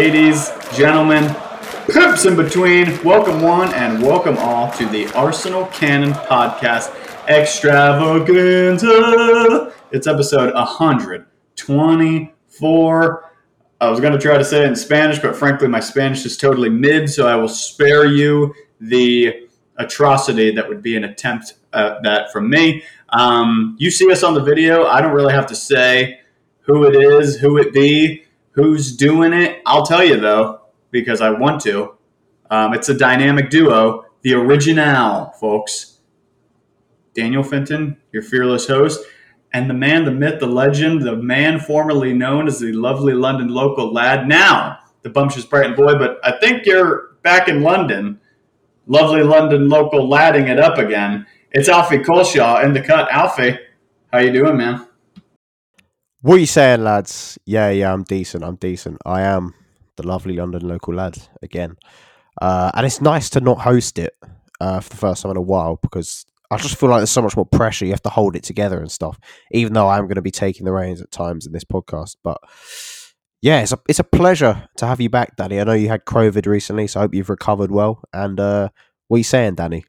ladies, gentlemen, pimps in between. Welcome one and welcome all to the Arsenal Cannon Podcast Extravaganza. It's episode 124. I was going to try to say it in Spanish, but frankly, my Spanish is totally mid, so I will spare you the atrocity that would be an attempt at that from me. Um, you see us on the video. I don't really have to say who it is, who it be, who's doing it. I'll tell you, though, because I want to. Um, it's a dynamic duo, the original, folks. Daniel Finton, your fearless host, and the man, the myth, the legend, the man formerly known as the lovely London local lad, now the bumptious Brighton boy. But I think you're back in London, lovely London local ladding it up again. It's Alfie Culshaw in the cut. Alfie, how you doing, man? What are you saying, lads? Yeah, yeah, I'm decent. I'm decent. I am the lovely London local lad again. Uh, and it's nice to not host it uh, for the first time in a while because I just feel like there's so much more pressure. You have to hold it together and stuff. Even though I'm going to be taking the reins at times in this podcast, but yeah, it's a it's a pleasure to have you back, Danny. I know you had COVID recently, so I hope you've recovered well. And uh, what are you saying, Danny?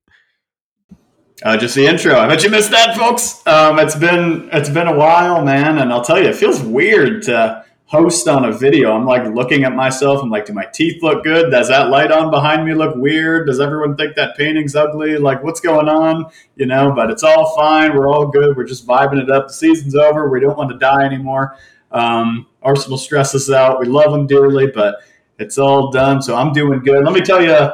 Uh, just the intro. I bet you missed that, folks. Um, it's been it's been a while, man, and I'll tell you, it feels weird to host on a video. I'm like looking at myself. I'm like, do my teeth look good? Does that light on behind me look weird? Does everyone think that painting's ugly? Like, what's going on? You know, but it's all fine. We're all good. We're just vibing it up. The season's over. We don't want to die anymore. Um, Arsenal stresses out. We love them dearly, but it's all done. So I'm doing good. Let me tell you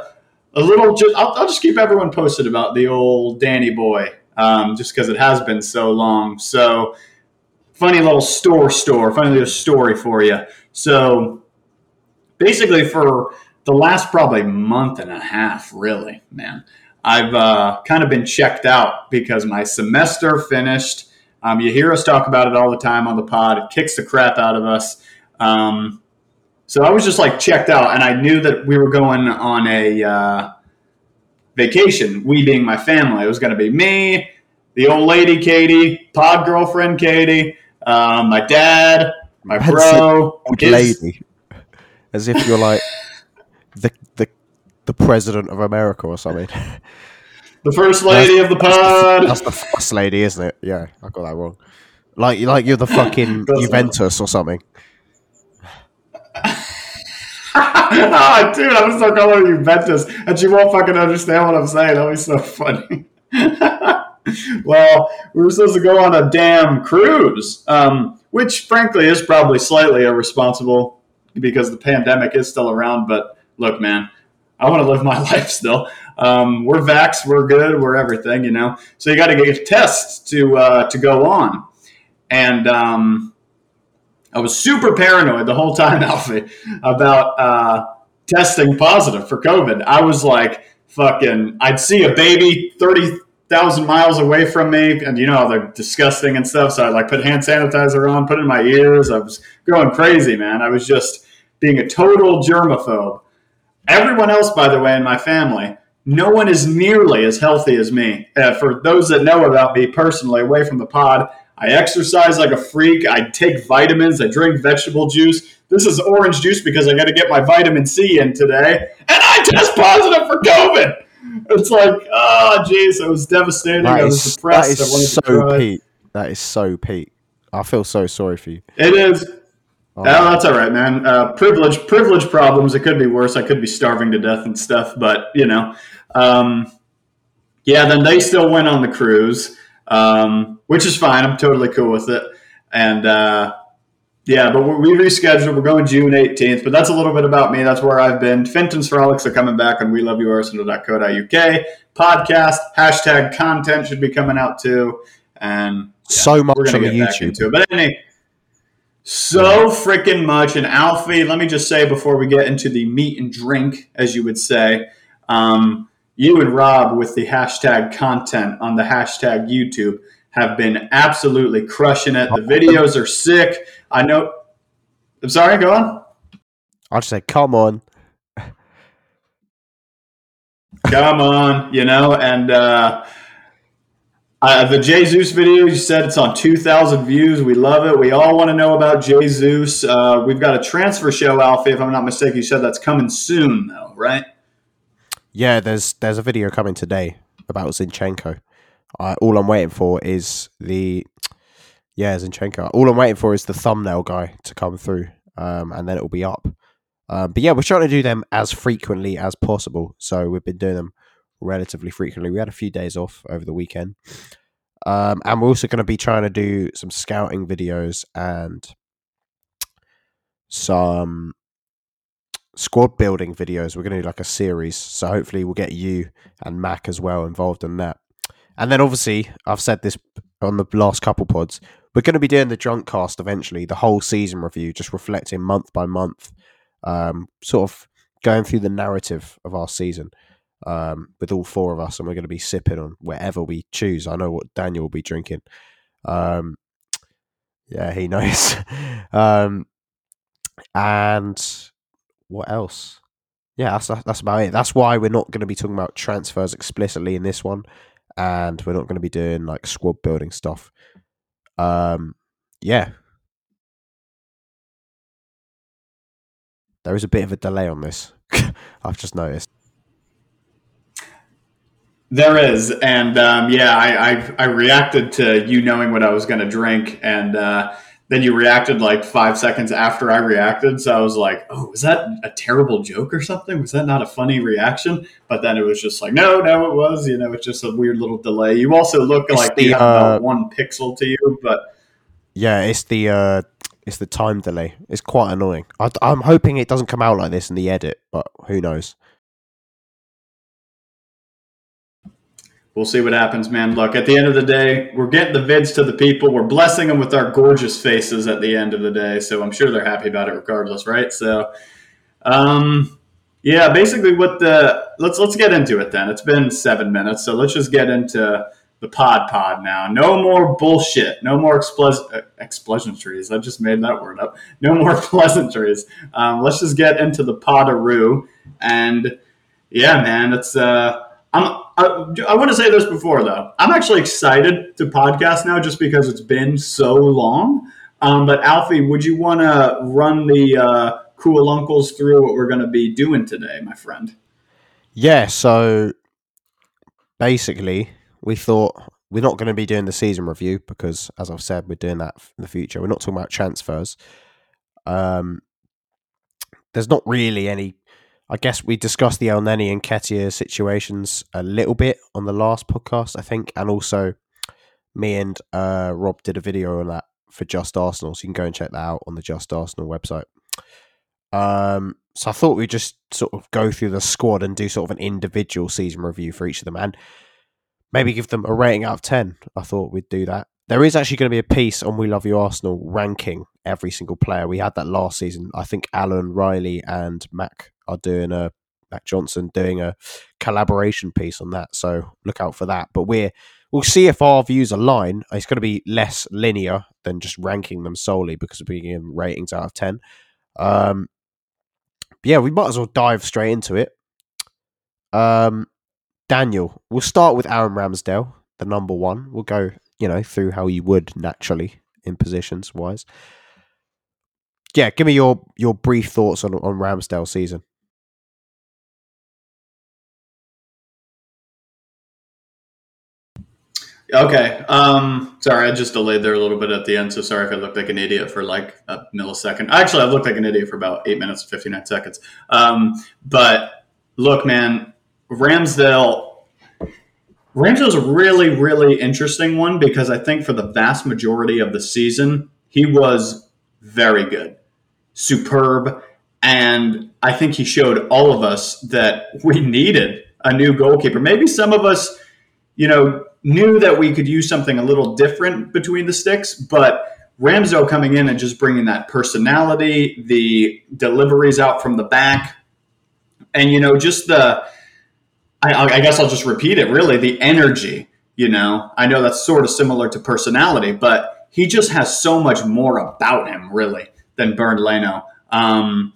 a little. Just I'll, I'll just keep everyone posted about the old Danny boy, um, just because it has been so long. So funny little store store, funny little story for you. So basically, for the last probably month and a half, really, man, I've uh, kind of been checked out because my semester finished. Um, you hear us talk about it all the time on the pod. It kicks the crap out of us. Um, so I was just like checked out, and I knew that we were going on a uh, vacation. We being my family, it was going to be me, the old lady Katie, pod girlfriend Katie, um, my dad, my bro, old lady, as if you're like the the the president of America or something. The first lady of the pod. That's the, that's the first lady, isn't it? Yeah, I got that wrong. Like, like you're the fucking Juventus or something. Oh, dude, I'm start calling you Juventus, and she won't fucking understand what I'm saying. That'll be so funny. well, we were supposed to go on a damn cruise, um, which frankly is probably slightly irresponsible because the pandemic is still around. But look, man, I want to live my life still. Um, we're vax, we're good, we're everything, you know. So you got to get tests to uh, to go on, and um, I was super paranoid the whole time, Alfie, about uh, testing positive for COVID. I was like, fucking, I'd see a baby thirty thousand miles away from me, and you know they're disgusting and stuff. So I like put hand sanitizer on, put it in my ears. I was going crazy, man. I was just being a total germaphobe. Everyone else, by the way, in my family no one is nearly as healthy as me. Uh, for those that know about me personally, away from the pod, I exercise like a freak. I take vitamins. I drink vegetable juice. This is orange juice because I got to get my vitamin C in today. And I test positive for COVID. It's like, oh, jeez, it was devastating. That I was is, depressed. That is so Pete. That is so Pete. I feel so sorry for you. It is. Oh, oh that's all right, man. Uh, privilege, privilege problems. It could be worse. I could be starving to death and stuff, but you know, um, yeah, then they still went on the cruise, um, which is fine. I'm totally cool with it. And uh, yeah, but we rescheduled. We're going June 18th, but that's a little bit about me. That's where I've been. Finton's Frolics are coming back on we love you arsenal.co.uk. Podcast, hashtag content should be coming out too. And yeah, so much we're gonna on YouTube. It. But anyway, so freaking much. And Alfie, let me just say before we get into the meat and drink, as you would say, um, you and Rob with the hashtag content on the hashtag YouTube have been absolutely crushing it. The videos are sick. I know. I'm sorry. Go on. I'll just say, come on. come on, you know, and uh, Uh, the Jesus video, you said it's on 2,000 views. We love it. We all want to know about Jesus. Uh, we've got a transfer show, Alfie, if I'm not mistaken. You said that's coming soon, though, right? Yeah, there's there's a video coming today about Zinchenko. Uh, all I'm waiting for is the yeah Zinchenko. All I'm waiting for is the thumbnail guy to come through, um, and then it will be up. Um, but yeah, we're trying to do them as frequently as possible. So we've been doing them relatively frequently. We had a few days off over the weekend. Um, and we're also going to be trying to do some scouting videos and some squad building videos. We're going to do like a series. So hopefully we'll get you and Mac as well involved in that. And then obviously, I've said this on the last couple pods, we're going to be doing the drunk cast eventually, the whole season review, just reflecting month by month, um, sort of going through the narrative of our season um, with all four of us, and we're going to be sipping on whatever we choose. I know what Daniel will be drinking. Um, yeah, he knows. um, and what else? Yeah, that's that's about it. That's why we're not going to be talking about transfers explicitly in this one, and we're not going to be doing like squad building stuff. Um, yeah. There is a bit of a delay on this. I've just noticed. There is, and um, yeah, I, I, I reacted to you knowing what I was going to drink, and uh, then you reacted like five seconds after I reacted. So I was like, "Oh, was that a terrible joke or something? Was that not a funny reaction?" But then it was just like, "No, no, it was." You know, it's just a weird little delay. You also look it's like the, you have uh, about one pixel to you, but yeah, it's the uh, it's the time delay. It's quite annoying. I, I'm hoping it doesn't come out like this in the edit, but who knows? We'll see what happens, man. Look, at the end of the day, we're getting the vids to the people. We're blessing them with our gorgeous faces at the end of the day. So I'm sure they're happy about it regardless, right? So, um, yeah, basically what the let's let's get into it then. It's been seven minutes, so let's just get into the pod pod now. No more bullshit. No more explos- uh. I just made that word up. No more pleasantries. Um, let's just get into the podaroo. And yeah, man, it's uh, I'm I, I want to say this before though. I'm actually excited to podcast now just because it's been so long. Um, but Alfie, would you want to run the uh, cool uncles through what we're going to be doing today, my friend? Yeah. So basically, we thought we're not going to be doing the season review because, as I've said, we're doing that in the future. We're not talking about transfers. Um, there's not really any I guess we discussed the El Elneny and Nketiah situations a little bit on the last podcast, I think, and also me and uh, Rob did a video on that for Just Arsenal, so you can go and check that out on the Just Arsenal website. Um, so I thought we'd just sort of go through the squad and do sort of an individual season review for each of them, and maybe give them a rating out of ten. I thought we'd do that. There is actually going to be a piece on We Love You Arsenal ranking every single player. We had that last season. I think Alan Riley and Mac are doing a Mac Johnson doing a collaboration piece on that. So look out for that. But we're we'll see if our views align. It's going to be less linear than just ranking them solely because we're giving ratings out of ten. Um, yeah, we might as well dive straight into it. Um, Daniel, we'll start with Aaron Ramsdale, the number one. We'll go, you know, through how you would naturally in positions wise. Yeah, give me your your brief thoughts on on Ramsdale season. Okay. Um, sorry, I just delayed there a little bit at the end. So sorry if I looked like an idiot for like a millisecond. Actually, I looked like an idiot for about eight minutes and 59 seconds. Um, but look, man, Ramsdale. Ramsdale's a really, really interesting one because I think for the vast majority of the season, he was very good, superb. And I think he showed all of us that we needed a new goalkeeper. Maybe some of us, you know, knew that we could use something a little different between the sticks, but Ramsdale coming in and just bringing that personality, the deliveries out from the back, and you know, just the I, I guess I'll just repeat it. Really, the energy. You know, I know that's sort of similar to personality, but he just has so much more about him, really, than Bernd Leno. Um,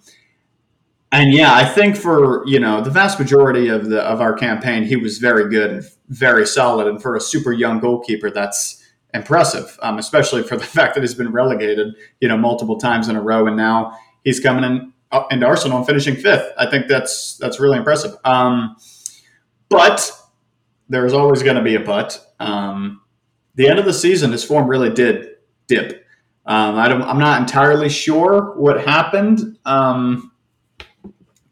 and yeah, I think for you know the vast majority of the of our campaign, he was very good and very solid. And for a super young goalkeeper, that's impressive, um, especially for the fact that he's been relegated, you know, multiple times in a row, and now he's coming in uh, into Arsenal and finishing fifth. I think that's that's really impressive. Um, but there's always going to be a but. Um, the end of the season, his form really did dip. Um, I am not entirely sure what happened. Um,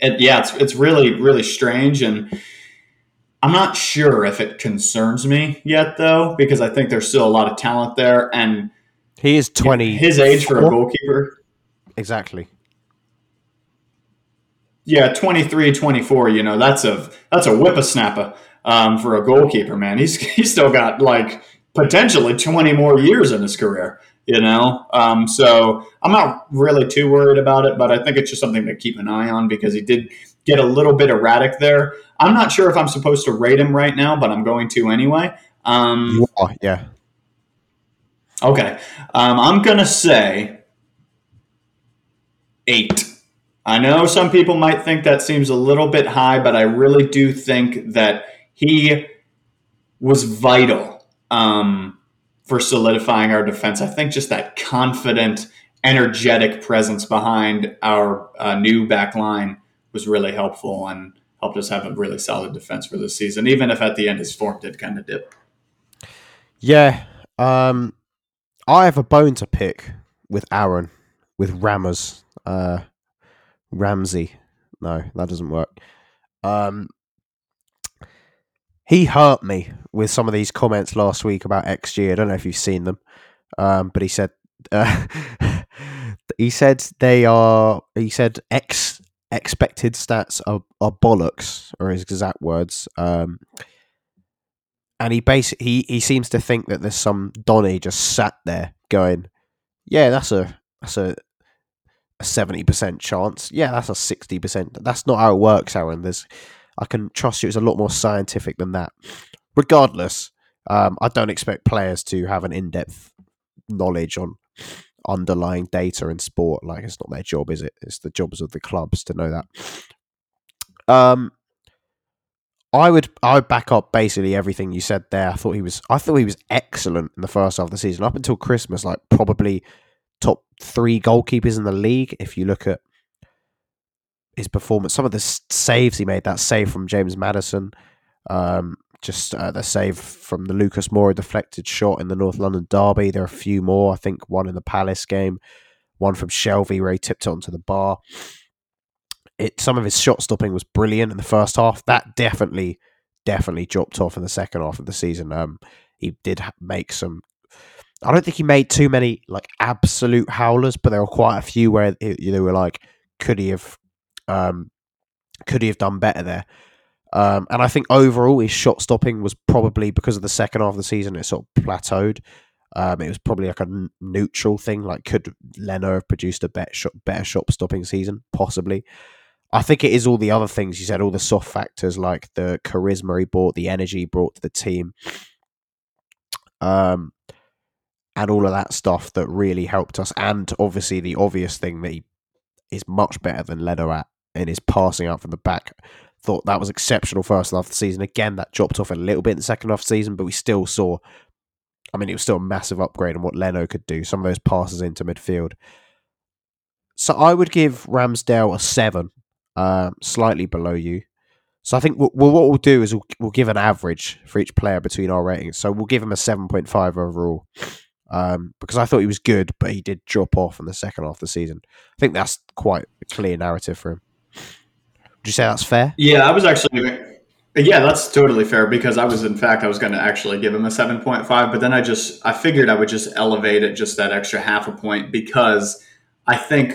it, yeah, it's it's really really strange, and I'm not sure if it concerns me yet though, because I think there's still a lot of talent there, and he is 20. His age for a goalkeeper, exactly. Yeah, 23, 24, You know, that's a that's a whippersnapper um, for a goalkeeper, man. He's he's still got like potentially 20 more years in his career you know um, so i'm not really too worried about it but i think it's just something to keep an eye on because he did get a little bit erratic there. I'm not sure if i'm supposed to rate him right now but i'm going to anyway. Um, yeah. okay. Um, i'm gonna say eight. I know some people might think that seems a little bit high but i really do think that he was vital um, for solidifying our defense. I think just that confident, energetic presence behind our uh, new back line was really helpful and helped us have a really solid defense for this season, even if at the end his form did kind of dip. Yeah. Um, I have a bone to pick with Aaron, with Rammers. Uh, Ramsey. No, that doesn't work. Um, he hurt me with some of these comments last week about XG. I don't know if you've seen them, um, but he said uh, he said they are. He said X expected stats are, are bollocks, or his exact words. Um, and he basically he, he seems to think that there's some Donny just sat there going, yeah, that's a that's a a seventy percent chance. Yeah, that's a sixty percent. That's not how it works, Aaron. There's I can trust you. It's a lot more scientific than that. Regardless, um, I don't expect players to have an in-depth knowledge on underlying data in sport. Like it's not their job, is it? It's the jobs of the clubs to know that. Um, I would I would back up basically everything you said there. I thought he was I thought he was excellent in the first half of the season up until Christmas. Like probably top three goalkeepers in the league if you look at his performance. Some of the saves he made, that save from James Maddison, um, just uh, the save from the Lucas Moura deflected shot in the North London derby. There are a few more. I think one in the Palace game, one from Shelvey where he tipped it onto the bar. It some of his shot stopping was brilliant in the first half. That definitely, definitely dropped off in the second half of the season. Um, he did make some. I don't think he made too many like absolute howlers, but there were quite a few where you know were like, could he have um, could he have done better there? Um, and I think overall his shot stopping was probably because of the second half of the season it sort of plateaued. Um, it was probably like a n- neutral thing. Like, could Leno have produced a better shot, better shot stopping season? Possibly. I think it is all the other things you said, all the soft factors like the charisma he brought, the energy he brought to the team, um, and all of that stuff that really helped us. And obviously, the obvious thing that he is much better than Leno at in his passing out from the back. Thought that was exceptional first half of the season. Again, that dropped off a little bit in the second half of the season, but we still saw. I mean, it was still a massive upgrade on what Leno could do. Some of those passes into midfield. So I would give Ramsdale a seven, uh, slightly below you. So I think we'll, what we'll do is we'll, we'll, give an average for each player between our ratings. So we'll give him a seven point five overall um, because I thought he was good, but he did drop off in the second half of the season. I think that's quite a clear narrative for him. Would you say that's fair? Yeah, I was actually. Yeah, that's totally fair because I was, in fact, I was going to actually give him a seven point five, but then I just I figured I would just elevate it just that extra half a point because I think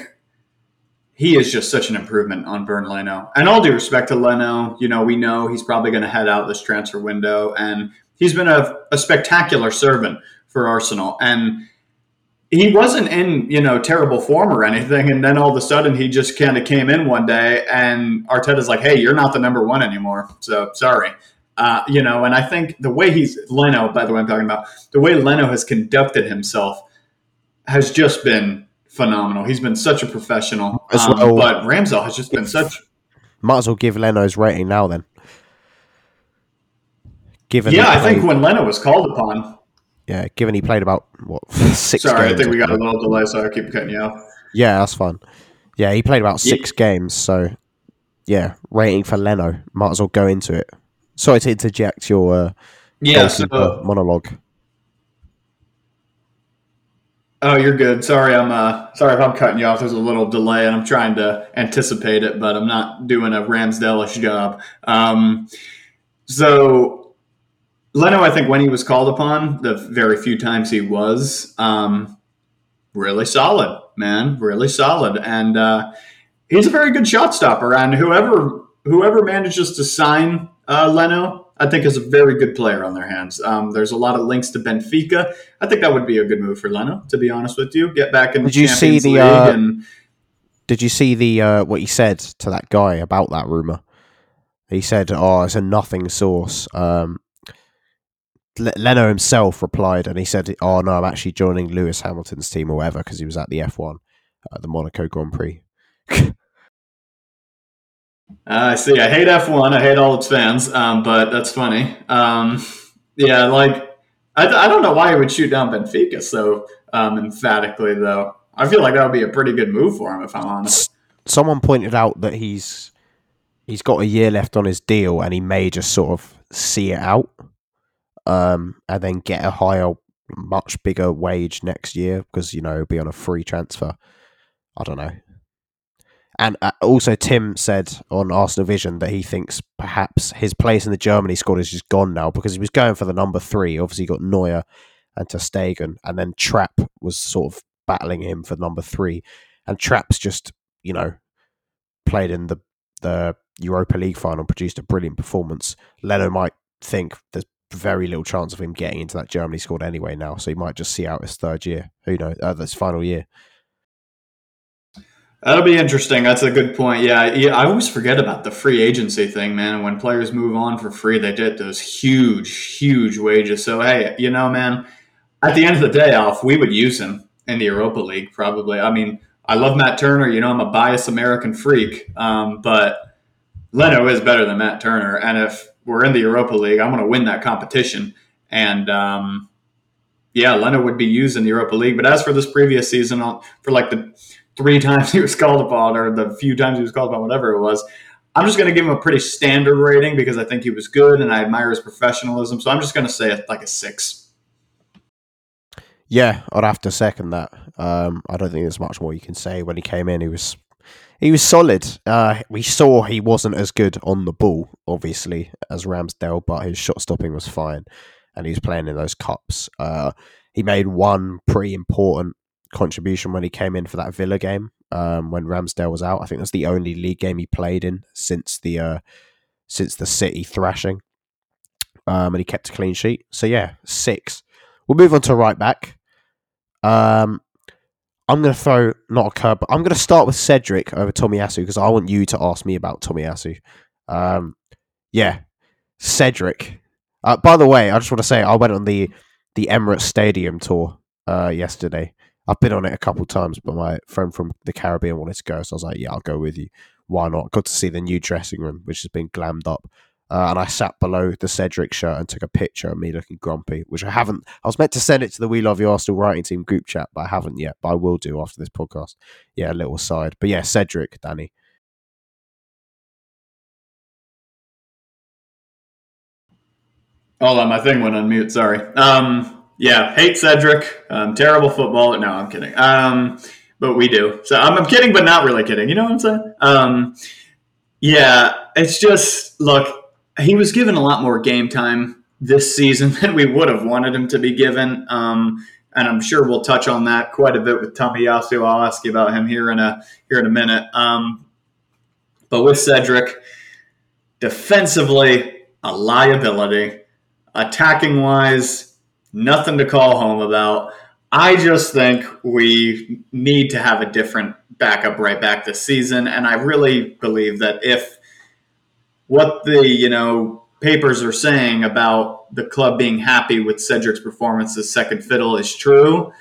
he is just such an improvement on Bernd Leno. And all due respect to Leno, you know, we know he's probably going to head out this transfer window, and he's been a, a spectacular servant for Arsenal. And he wasn't in, you know, terrible form or anything. And then all of a sudden he just kind of came in one day and Arteta's like, hey, you're not the number one anymore. So sorry. Uh, you know, and I think the way he's Leno, by the way, I'm talking about the way Leno has conducted himself has just been phenomenal. He's been such a professional. As Um, well- but Ramsdale has just been such. Might as well give Leno's rating now then. Given Yeah, I think when Leno was called upon. Yeah, given he played about what six. Sorry, I think we got a little delay, so I keep cutting you off. Yeah, that's fine. Yeah, he played about Yeah. six games, so yeah, rating for Leno might as well go into it. Sorry to interject your uh, Yeah. So, monologue. oh, you're good. Sorry, I'm uh, sorry if I'm cutting you off. There's a little delay, and I'm trying to anticipate it, but I'm not doing a Ramsdale-ish job. Um, so Leno, I think when he was called upon, the very few times he was, um, really solid, man, really solid, and uh, he's a very good shot stopper. And whoever whoever manages to sign uh, Leno, I think is a very good player on their hands. Um, there's a lot of links to Benfica. I think that would be a good move for Leno, to be honest with you. Get back in the Did you see the, League uh, and Did you see the uh, what he said to that guy about that rumor? He said, "Oh, it's a nothing source." Um, Leno himself replied, and he said, "Oh no, I'm actually joining Lewis Hamilton's team or whatever because he was at the F1 at the Monaco Grand Prix." Uh, I see. I hate F1. I hate all its fans, um, but that's funny. Um, yeah, like I, I don't know why he would shoot down Benfica so um, emphatically, though. I feel like that would be a pretty good move for him, if I'm honest. Someone pointed out that he's he's got a year left on his deal, and he may just sort of see it out, um, and then get a higher, much bigger wage next year because you know be on a free transfer. I don't know. And uh, also, Tim said on Arsenal Vision that he thinks perhaps his place in the Germany squad is just gone now because he was going for the number three. Obviously, he got Neuer and Ter Stegen, and then Trapp was sort of battling him for number three. And Trapp's just, you know, played in the the Europa League final, produced a brilliant performance. Leno might think there's very little chance of him getting into that Germany squad anyway now, so he might just see out his third year. Who knows? Uh, this final year. That'll be interesting. That's a good point. Yeah, yeah, I always forget about the free agency thing, man. When players move on for free, they get those huge, huge wages. So hey, you know, man, at the end of the day, Alf, we would use him in the Europa League probably. I mean, I love Matt Turner. You know, I'm a biased American freak, um, but Leno is better than Matt Turner. And if we're in the Europa League, I'm going to win that competition. And um, yeah, Leno would be used in the Europa League. But as for this previous season, for like the three times he was called upon, or the few times he was called upon, whatever it was, I'm just going to give him a pretty standard rating because I think he was good and I admire his professionalism. So I'm just going to say like a six. Yeah, I'd have to second that. Um, I don't think there's much more you can say. When he came in, he was he was solid. Uh, we saw he wasn't as good on the ball, obviously, as Ramsdale, but his shot stopping was fine, and he was playing in those cups. Uh, he made one pretty important contribution when he came in for that Villa game um, when Ramsdale was out. I think that's the only league game he played in since the uh, since the City thrashing, um, and he kept a clean sheet. So yeah, six. We'll move on to right back. Um, I'm going to throw not a curb, but I'm going to start with Cedric over Tomiyasu because I want you to ask me about Tomiyasu. Um, yeah, Cedric. Uh, by the way, I just want to say I went on the the Emirates Stadium tour uh, yesterday. I've been on it a couple times, but my friend from the Caribbean wanted to go, so I was like, "Yeah, I'll go with you. Why not?" Got to see the new dressing room, which has been glammed up. Uh, and I sat below the Cedric shirt and took a picture of me looking grumpy, which I haven't. I was meant to send it to the We Love You Arsenal writing team group chat, but I haven't yet. But I will do after this podcast. Yeah, a little side. But yeah, Cedric, Danny. Hold on, my thing went on mute. Sorry. Um, yeah, hate Cedric. Um, terrible footballer. No, I'm kidding. Um, but we do. So I'm, I'm kidding, but not really kidding. You know what I'm saying? Um, yeah, it's just look. He was given a lot more game time this season than we would have wanted him to be given. Um, and I'm sure we'll touch on that quite a bit with Tomiyasu. I'll ask you about him here in a here in a minute. Um, but with Cedric, defensively, a liability. Attacking wise, nothing to call home about. I just think we need to have a different backup right back this season, and I really believe that if what the you know papers are saying about the club being happy with Cedric's performance as second fiddle is true,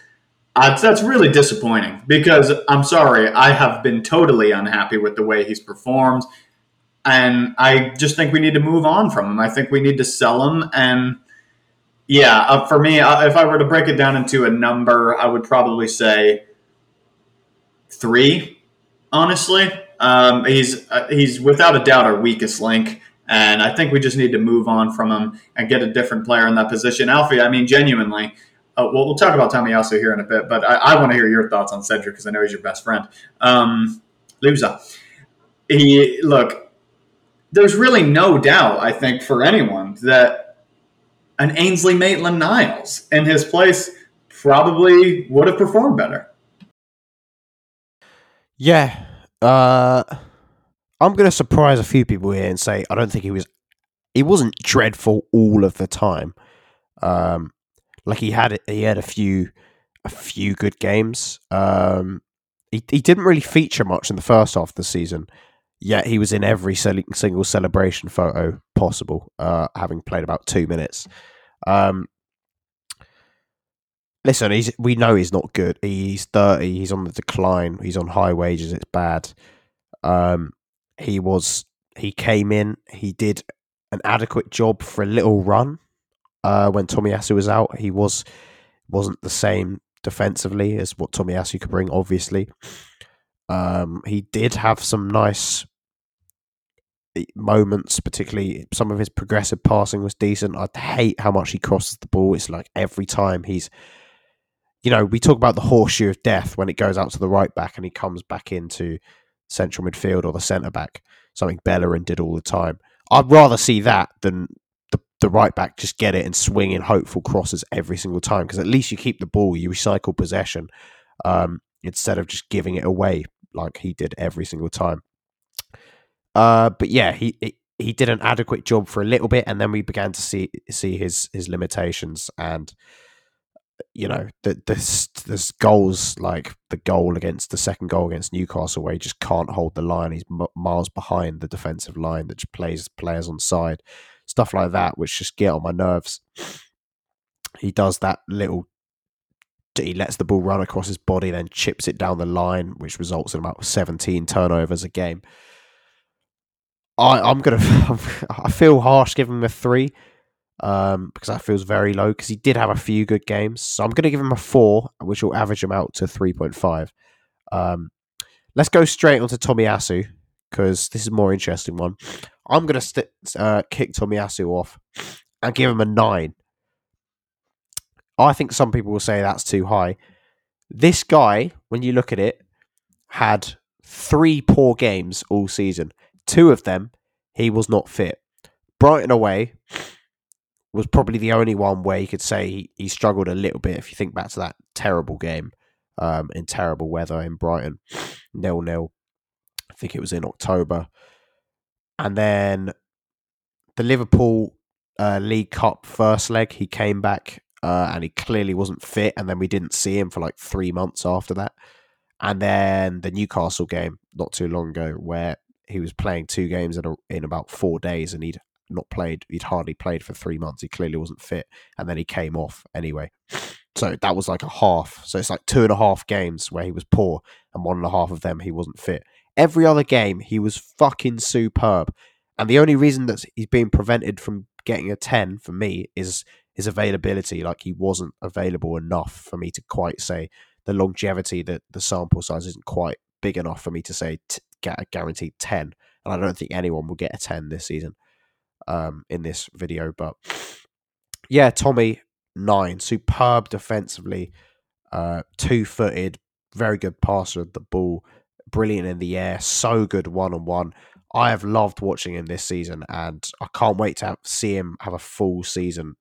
Uh, that's really disappointing because I'm sorry, I have been totally unhappy with the way he's performed. And I just think we need to move on from him. I think we need to sell him. And yeah, uh, for me, uh, if I were to break it down into a number, I would probably say three, honestly. Um, he's, uh, he's without a doubt our weakest link. And I think we just need to move on from him and get a different player in that position. Alfie, I mean, genuinely, uh, we'll, we'll talk about Tomiyasu here in a bit, but I, I want to hear your thoughts on Cedric because I know he's your best friend. Um, Lusa, he look. There's really no doubt, I think, for anyone that an Ainsley Maitland Niles in his place probably would have performed better. Yeah, uh, I'm going to surprise a few people here and say I don't think he was. He wasn't dreadful all of the time. Um, like he had he had a few a few good games. Um, he he didn't really feature much in the first half of the season. Yet he was in every single celebration photo possible, uh, having played about two minutes. Um, listen, he's we know he's not good. He's thirty. He's on the decline. He's on high wages. It's bad. Um, he was. He came in. He did an adequate job for a little run uh, when Tomiyasu was out. He was wasn't the same defensively as what Tommy Tomiyasu could bring. Obviously, um, he did have some nice eh, moments, particularly some of his progressive passing was decent. I hate how much he crosses the ball. It's like every time he's, you know, we talk about the horseshoe of death when it goes out to the right back and he comes back into central midfield or the centre back, something Bellerin did all the time. I'd rather see that than the right back just get it and swing in hopeful crosses every single time because at least you keep the ball, you recycle possession um, instead of just giving it away like he did every single time. Uh, but yeah, he, he he did an adequate job for a little bit, and then we began to see see his his limitations and you know the this this goals like the goal against the second goal against Newcastle where he just can't hold the line. He's m- miles behind the defensive line that just plays players on side stuff like that, which just get on my nerves. He does that little. He lets the ball run across his body, then chips it down the line, which results in about 17 turnovers a game. I, I'm gonna. I feel harsh giving him a three um, because that feels very low. Because he did have a few good games, so I'm gonna give him a four, which will average him out to 3.5. Um, let's go straight onto Tomiyasu because this is a more interesting one. I'm going to st- uh, kick Tomiyasu off and give him a nine. I think some people will say that's too high. This guy, when you look at it, had three poor games all season. Two of them, he was not fit. Brighton away was probably the only one where you could say he, struggled a little bit. If you think back to that terrible game um, in terrible weather in Brighton, nil nil. I think it was in October and then the Liverpool uh, League Cup first leg, he came back uh, and he clearly wasn't fit, and then we didn't see him for like three months after that. And then the Newcastle game not too long ago, where he was playing two games in, a, in about four days, and he'd not played, he'd hardly played for three months. He clearly wasn't fit, and then he came off anyway. So that was like a half. So it's like two and a half games where he was poor, and one and a half of them he wasn't fit. Every other game, he was fucking superb. And the only reason that he's being prevented from getting a 10 for me is his availability. Like he wasn't available enough for me to quite say the longevity that the sample size isn't quite big enough for me to say t- get a guaranteed 10. And I don't think anyone will get a 10 this season um, in this video. But yeah, Tommy, nine. Superb defensively, uh, two footed, very good passer of the ball, brilliant in the air, so good one on one. I have loved watching him this season, and I can't wait to have, see him have a full season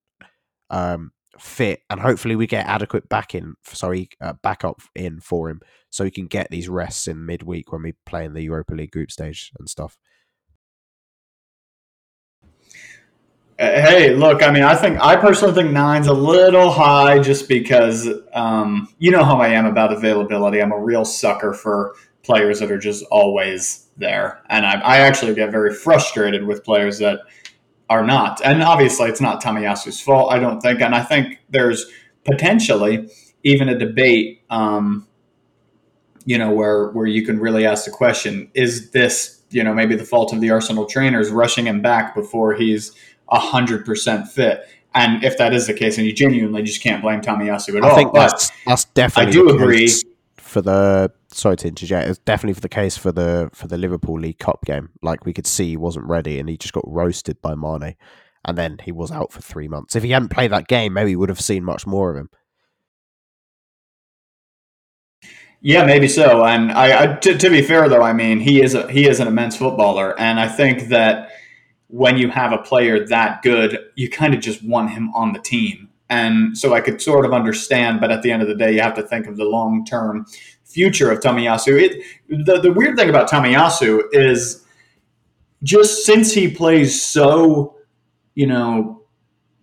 um, fit, and hopefully we get adequate back in, sorry, uh, backup in for him, so he can get these rests in midweek when we play in the Europa League group stage and stuff. Hey, look, I mean, I think I personally think nine's a little high just because um, you know how I am about availability. I'm a real sucker for players that are just always there. And I, I actually get very frustrated with players that are not. And obviously, it's not Tomiyasu's fault, I don't think. And I think there's potentially even a debate. Um, you know, where where you can really ask the question: Is this you know maybe the fault of the Arsenal trainers rushing him back before he's hundred percent fit? And if that is the case, and you genuinely just can't blame Tomiyasu at I all. think But that's that's definitely. I do the agree. for the. Sorry to interject. It's definitely for the case for the for the Liverpool League Cup game. Like we could see, he wasn't ready, and he just got roasted by Mane, and then he was out for three months. If he hadn't played that game, maybe we would have seen much more of him. Yeah, maybe so. And I, I to, to be fair though, I mean he is a he is an immense footballer, and I think that when you have a player that good, you kind of just want him on the team. And so I could sort of understand, but at the end of the day, you have to think of the long term future of Tomiyasu. It, the, the weird thing about Tomiyasu is just since he plays so, you know,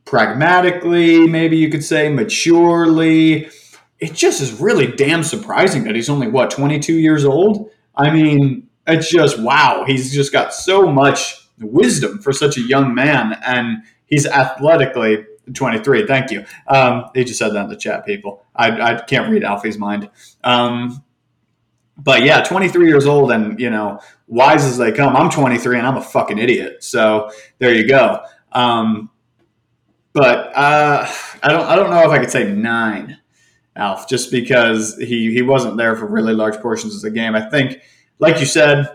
pragmatically, maybe you could say maturely, it just is really damn surprising that he's only what 22 years old. I mean, it's just wow. He's just got so much wisdom for such a young man, and he's athletically 23. Thank you. Um, he just said that in the chat, people. I, I can't read Alfie's mind. Um, but yeah, 23 years old, and you know, wise as they come. I'm 23, and I'm a fucking idiot. So there you go. Um, but uh, I don't. I don't know if I could say nine. Alf, just because he, he wasn't there for really large portions of the game. I think, like you said,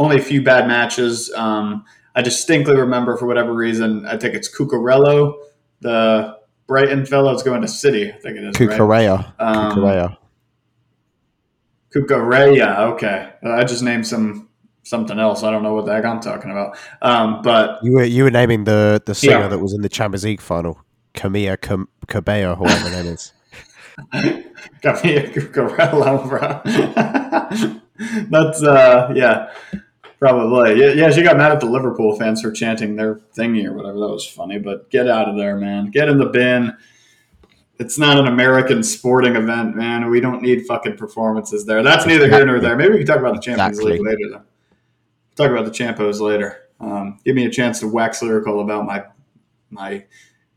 only a few bad matches. Um, I distinctly remember, for whatever reason, I think it's Cucurello, the Brighton fellow, is going to City. I think it is. Right? Kukurea. Um. Cucurella. Okay, I just named some something else. I don't know what the heck I'm talking about. Um, but You were you were naming the the singer Yeah. that was in the Champions League final, Camila Cabello, or whatever name is. got me a Cucurella, bro. That's uh, yeah, probably. Yeah, yeah, she got mad at the Liverpool fans for chanting their thingy or whatever. That was funny. But get out of there, man. Get in the bin. It's not an American sporting event, man. We don't need fucking performances there. That's neither here nor there. Maybe we can talk about the Champions Exactly. League later, though. Talk about the Champos later. Um, give me a chance to wax lyrical about my my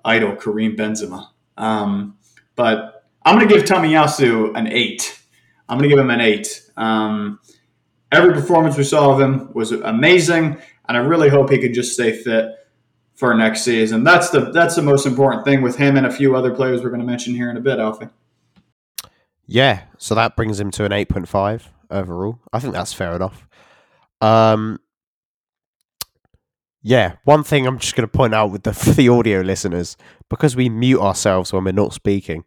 idol Karim Benzema. Um, but I'm going to give Tomiyasu an eight. I'm going to give him an eight. Um, every performance we saw of him was amazing, and I really hope he could just stay fit for next season. That's the that's the most important thing with him and a few other players we're going to mention here in a bit, Alfie. Yeah, so that brings him to an eight point five overall. I think that's fair enough. Um, yeah, one thing I'm just going to point out with the the audio listeners because we mute ourselves when we're not speaking.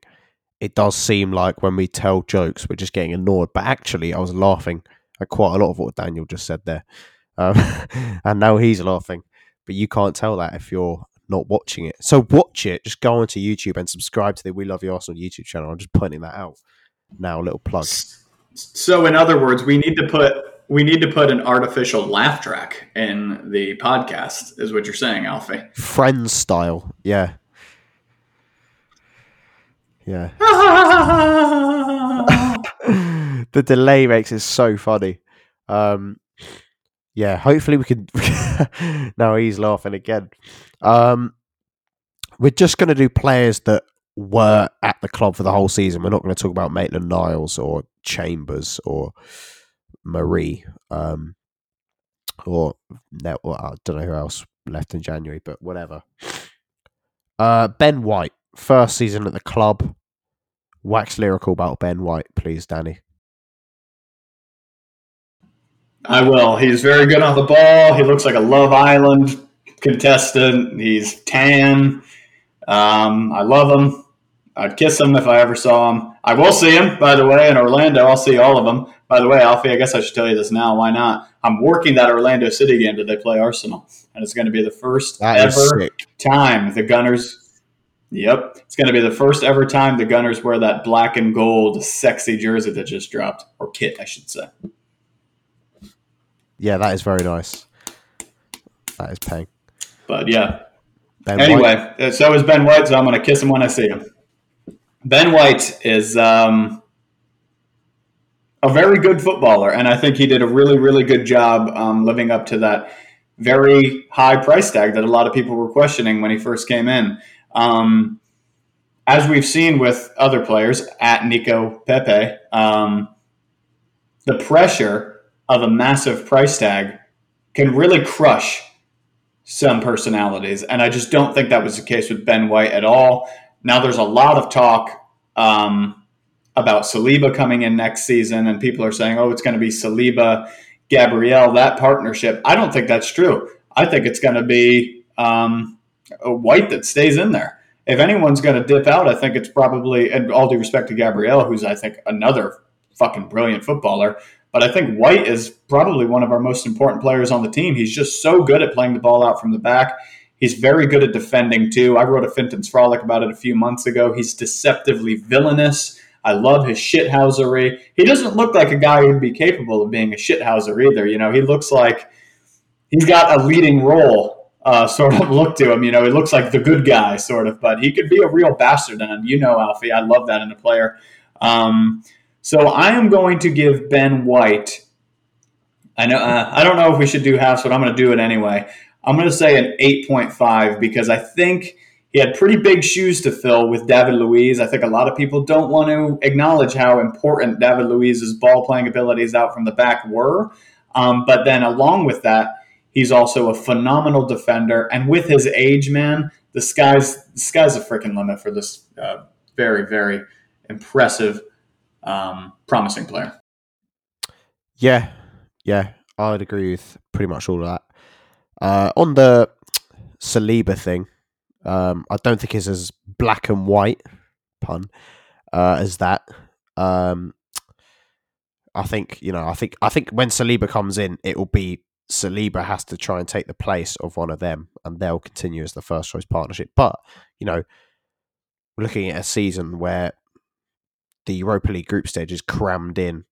It does seem like when we tell jokes, we're just getting annoyed, But actually, I was laughing quite a lot of what Daniel just said there, um, and now he's laughing. But you can't tell that if you're not watching it. So watch it. Just go onto YouTube and subscribe to the We Love You Arsenal YouTube channel. I'm just pointing that out now. A little plug. So, in other words, we need to put we need to put an artificial laugh track in the podcast, is what you're saying, Alfie. Friends style. Yeah. Yeah. the delay makes it so funny. Um, yeah, hopefully we can. now he's laughing again. Um, we're just going to do players that were at the club for the whole season. We're not going to talk about Maitland Niles or Chambers or Mari um, or, well, I don't know who else left in January, but whatever. Uh, ben White, first season at the club. Wax lyrical about Ben White, please, Danny. I will. He's very good on the ball. He looks like a Love Island contestant. He's tan. Um, I love him. I'd kiss him if I ever saw him. I will see him, by the way, in Orlando. I'll see all of them. By the way, Alfie, I guess I should tell you this now. Why not? I'm working that Orlando City game that they play Arsenal, and it's going to be the first That ever time the Gunners. Yep, it's going to be the first ever time the Gunners wear that black and gold sexy jersey that just dropped, or kit, I should say. Yeah, that is very nice. That is paying. But yeah, Ben anyway, White, uh, so is Ben White, so I'm going to kiss him when I see him. Ben White is um, a very good footballer, and I think he did a really, really good job um, living up to that very high price tag that a lot of people were questioning when he first came in. Um, as we've seen with other players at Nico Pepe, um, the pressure of a massive price tag can really crush some personalities. And I just don't think that was the case with Ben White at all. Now there's a lot of talk um, about Saliba coming in next season, and people are saying, oh, it's going to be Saliba, Gabriel, that partnership. I don't think that's true. I think it's going to be um, White that stays in there. If anyone's going to dip out, I think it's probably, and all due respect to Gabriel, who's I think another fucking brilliant footballer. But I think White is probably one of our most important players on the team. He's just so good at playing the ball out from the back. He's very good at defending too. I wrote a Finton's Frolic about it a few months ago. He's deceptively villainous. I love his shithousery. He doesn't look like a guy who'd be capable of being a shithouser either. You know, he looks like he's got a leading role uh, sort of look to him. You know, he looks like the good guy sort of, but he could be a real bastard. And you know, Alfie, I love that in a player. Um, so I am going to give Ben White. I know uh, I don't know if we should do halves, but I'm going to do it anyway. I'm going to say an 8.5 because I think he had pretty big shoes to fill with David Luiz. I think a lot of people don't want to acknowledge how important David Luiz's ball playing abilities out from the back were. Um, but then along with that, he's also a phenomenal defender. And with his age, man, the sky's the sky's a freaking limit for this uh, very very impressive um, promising player. Yeah, yeah, I'd agree with pretty much all of that. Uh, on the Saliba thing, um, I don't think it's as black and white pun uh, as that. Um, I think you know. I think I think when Saliba comes in, it will be Saliba has to try and take the place of one of them, and they'll continue as the first choice partnership. But you know, looking at a season where the Europa League group stage is crammed in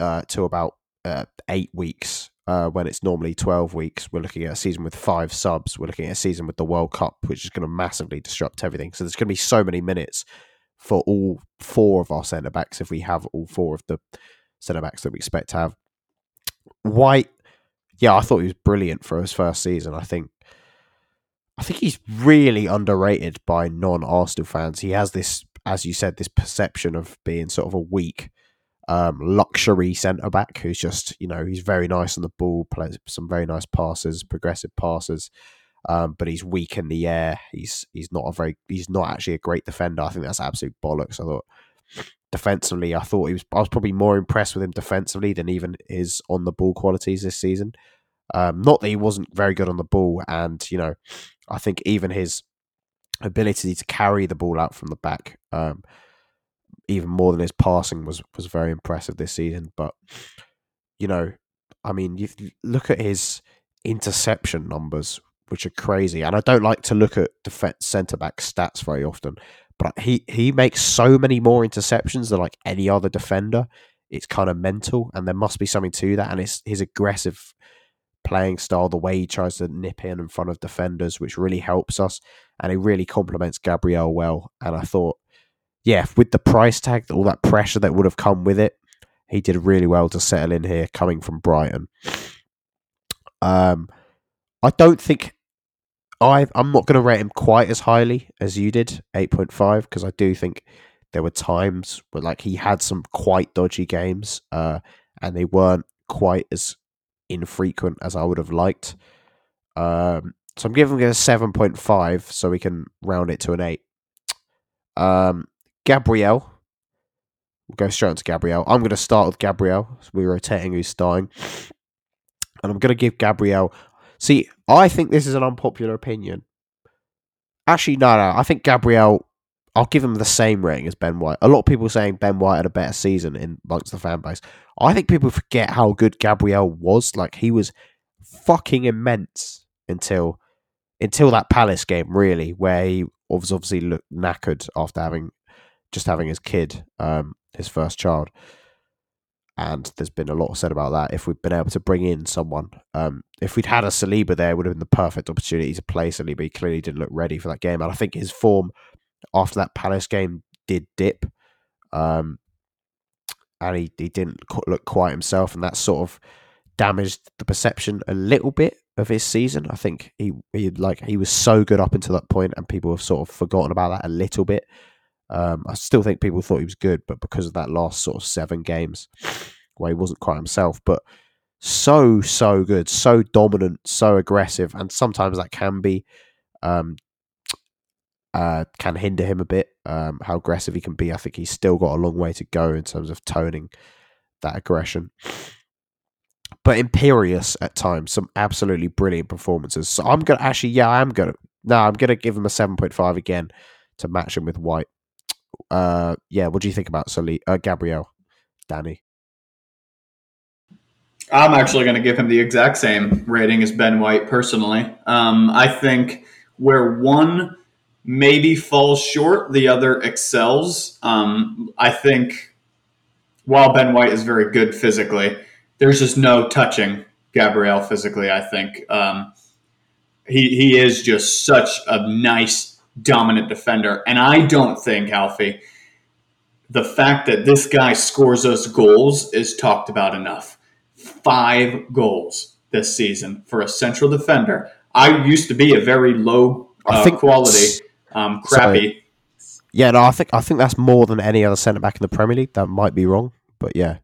uh, to about uh, eight weeks uh, when it's normally 12 weeks. We're looking at a season with five subs. We're looking at a season with the World Cup, which is going to massively disrupt everything. So there's going to be so many minutes for all four of our centre backs if we have all four of the centre backs that we expect to have. White, yeah, I thought he was brilliant for his first season. I think. I think he's really underrated by non-Arsenal fans. He has this as you said, this perception of being sort of a weak um, luxury centre back who's just, you know, he's very nice on the ball, plays some very nice passes, progressive passes, um, but he's weak in the air. He's he's not a very he's not actually a great defender. I think that's absolute bollocks. I thought defensively, I thought he was I was probably more impressed with him defensively than even his on the ball qualities this season. Um, not that he wasn't very good on the ball, and you know, I think even his ability to carry the ball out from the back, um, even more than his passing, was was very impressive this season. But you know, I mean, you look at his interception numbers, which are crazy, and I don't like to look at defense centre back stats very often, but he he makes so many more interceptions than like any other defender. It's kind of mental, and there must be something to that. And it's his aggressive playing style, the way he tries to nip in in front of defenders, which really helps us. And he really complements Gabriel well. And I thought, yeah, with the price tag, all that pressure that would have come with it, he did really well to settle in here coming from Brighton. Um, I don't think I I'm not going to rate him quite as highly as you did, eight point five, because I do think there were times where like he had some quite dodgy games, uh, and they weren't quite as infrequent as I would have liked. Um, so I'm giving it a 7.5 so we can round it to an 8. Um, Gabriel. We'll go straight on to Gabriel. I'm going to start with Gabriel. So we're rotating who's starting. And I'm going to give Gabriel. See, I think this is an unpopular opinion. Actually, no, no. I think Gabriel. I'll give him the same rating as Ben White. A lot of people saying Ben White had a better season in amongst the fan base. I think people forget how good Gabriel was. Like he was fucking immense until until that Palace game, really, where he was obviously looked knackered after having just having his kid, um, his first child. And there's been a lot said about that. If we'd been able to bring in someone, um, if we'd had a Saliba there, would have been the perfect opportunity to play Saliba. He clearly didn't look ready for that game. And I think his form after that Palace game did dip. Um, and he, he didn't look quite himself, and that sort of damaged the perception a little bit of his season. I think he he like he was so good up until that point, and people have sort of forgotten about that a little bit. Um, I still think people thought he was good, but because of that last sort of seven games where he wasn't quite himself, but so so good, so dominant, so aggressive, and sometimes that can be um, uh, can hinder him a bit. Um, how aggressive he can be, I think he's still got a long way to go in terms of toning that aggression. But imperious at times, some absolutely brilliant performances. So I'm gonna actually, yeah, I am gonna. No, I'm gonna give him a seven point five again to match him with White. Uh, yeah, what do you think about Soli- uh, Gabriel, Danny? I'm actually going to give him the exact same rating as Ben White personally. Um, I think where one maybe falls short, the other excels. Um, I think while Ben White is very good physically, there's just no touching Gabriel physically. I think um, he he is just such a nice dominant defender, and I don't think Alfie the fact that this guy scores us goals is talked about enough. Five goals this season for a central defender. I used to be a very low uh, quality, um, crappy. Sorry. Yeah, no, I think I think that's more than any other centre back in the Premier League. That might be wrong, but yeah.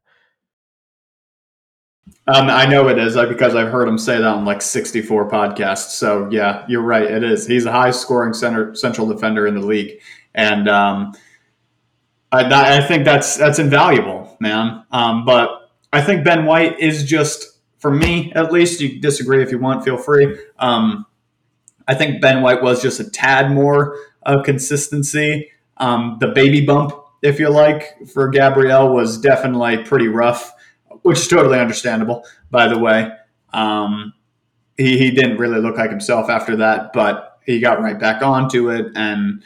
Um, I know it is uh, because I've heard him say that on like 64 podcasts. So yeah, you're right. It is. He's a high scoring center central defender in the league, and um, I, I think that's that's invaluable, man. Um, but I think Ben White is just, for me at least. You disagree if you want, feel free. Um, I think Ben White was just a tad more of consistency. Um, the baby bump, if you like, for Gabriel was definitely pretty rough, which is totally understandable, by the way. Um, he, he didn't really look like himself after that, but he got right back onto it. And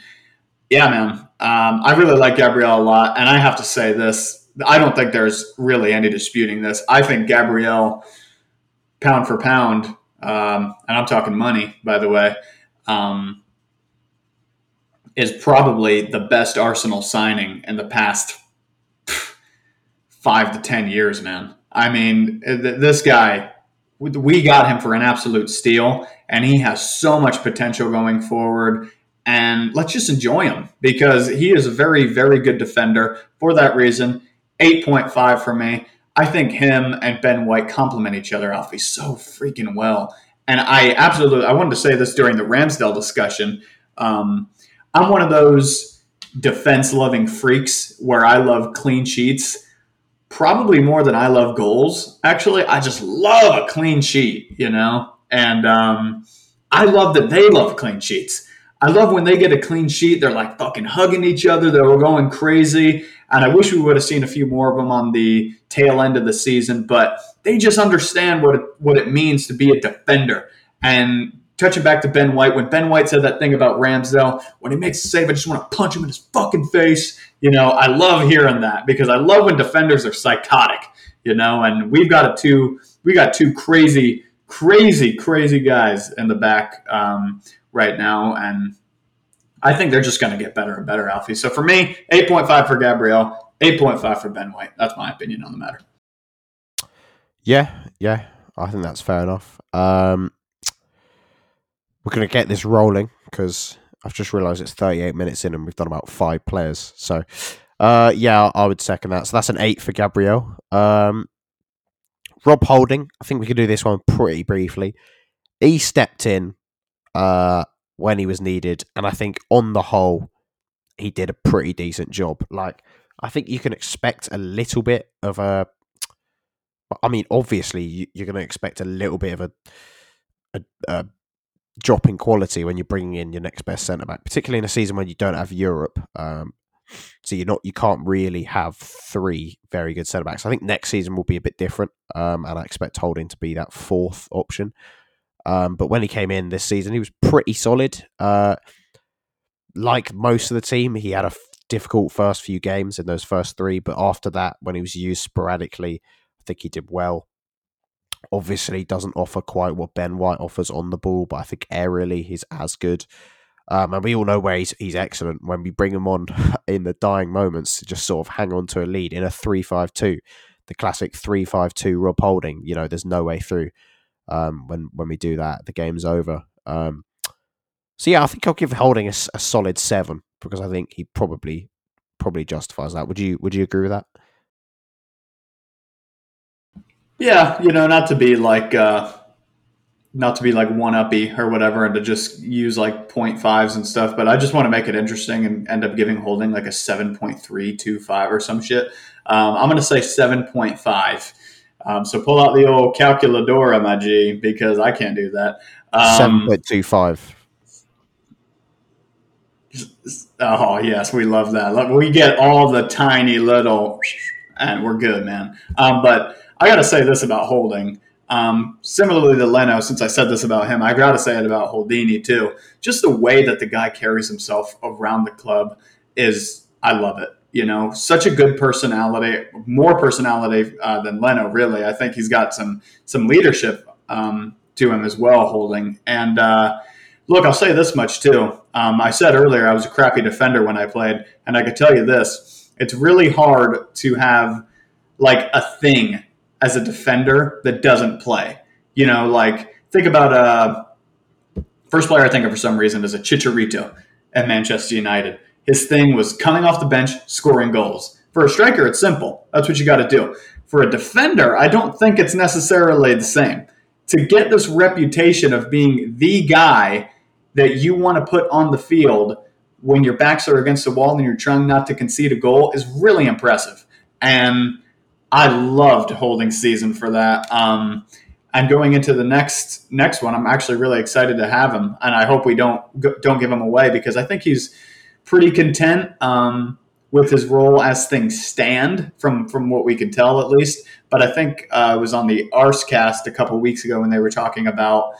yeah, man, um, I really like Gabriel a lot, and I have to say this: I don't think there's really any disputing this. I think Gabriel, pound for pound, um, and I'm talking money, by the way, um, is probably the best Arsenal signing in the past five to ten years, man. I mean, th- this guy, we got him for an absolute steal, and he has so much potential going forward and let's just enjoy him because he is a very, very good defender. For that reason, 8.5 for me. I think him and Ben White complement each other, Alfie, so freaking well. And I absolutely, I wanted to say this during the Ramsdale discussion. Um, I'm one of those defense loving freaks where I love clean sheets probably more than I love goals. Actually, I just love a clean sheet, you know? And um, I love that they love clean sheets. I love when they get a clean sheet. They're like fucking hugging each other. They're going crazy. And I wish we would have seen a few more of them on the tail end of the season. But they just understand what it, what it means to be a defender. And touching back to Ben White, when Ben White said that thing about Ramsdale, when he makes a save, I just want to punch him in his fucking face. You know, I love hearing that because I love when defenders are psychotic. You know, and we've got a two, we got two crazy, crazy, crazy guys in the back. Um, right now, and I think they're just going to get better and better, Alfie. So for me, 8.5 for Gabriel, 8.5 for Ben White. That's my opinion on the matter. Yeah, yeah, I think that's fair enough. Um, we're going to get this rolling because I've just realised it's 38 minutes in and we've done about five players. So, uh, yeah, I would second that. So that's an eight for Gabriel. Um, Rob Holding, I think we could do this one pretty briefly. He stepped in uh, when he was needed. And I think on the whole, he did a pretty decent job. Like, I think you can expect a little bit of a. I mean, obviously, you're going to expect a little bit of a, a, a drop in quality when you're bringing in your next best centre back, particularly in a season when you don't have Europe. Um, so you're not, you can't really have three very good centre backs. I think next season will be a bit different, um, and I expect Holding to be that fourth option. Um, but when he came in this season, he was pretty solid. Uh, like most of the team, he had a f- difficult first few games in those first three, but after that, when he was used sporadically, I think he did well. Obviously, doesn't offer quite what Ben White offers on the ball, but I think aerially he's as good. Um, and we all know where he's, he's excellent when we bring him on in the dying moments to just sort of hang on to a lead in a 3 5 2, the classic 3 5 2 Rob Holding. You know, there's no way through um, when when we do that. The game's over. Um, so yeah, I think I'll give Holding a, a solid seven because I think he probably probably justifies that. Would you Would you agree with that? Yeah, you know, not to be like uh, not to be like one uppy or whatever, and to just use like 0.5s and stuff, but I just want to make it interesting and end up giving Holding like a seven point three two five or some shit. Um, I'm to say seven point five. Um, so pull out the old calculadora, my G, because I can't do that. Um, Seven point two five. Oh yes, we love that. We get all the tiny little, and we're good, man. Um, but I got to say this about Holding. Um, similarly to Leno, since I said this about him, I got to say it about Holdini too. Just the way that the guy carries himself around the club is, I love it. You know, such a good personality, more personality uh, than Leno. Really, I think he's got some some leadership um, to him as well, Holding. And uh, look, I'll say this much too. Um, I said earlier I was a crappy defender when I played, and I could tell you this: it's really hard to have like a thing as a defender that doesn't play. You know, like think about uh, first player I think of for some reason is a Chicharito at Manchester United. His thing was coming off the bench, scoring goals. For a striker, it's simple. That's what you got to do. For a defender, I don't think it's necessarily the same. To get this reputation of being the guy that you want to put on the field when your backs are against the wall and you're trying not to concede a goal is really impressive. And I loved holding season for that. Um, and going into the next next one, I'm actually really excited to have him, and I hope we don't don't give him away because I think he's pretty content um, with his role as things stand from from what we can tell at least. But I think uh, it was on the Arscast a couple weeks ago when they were talking about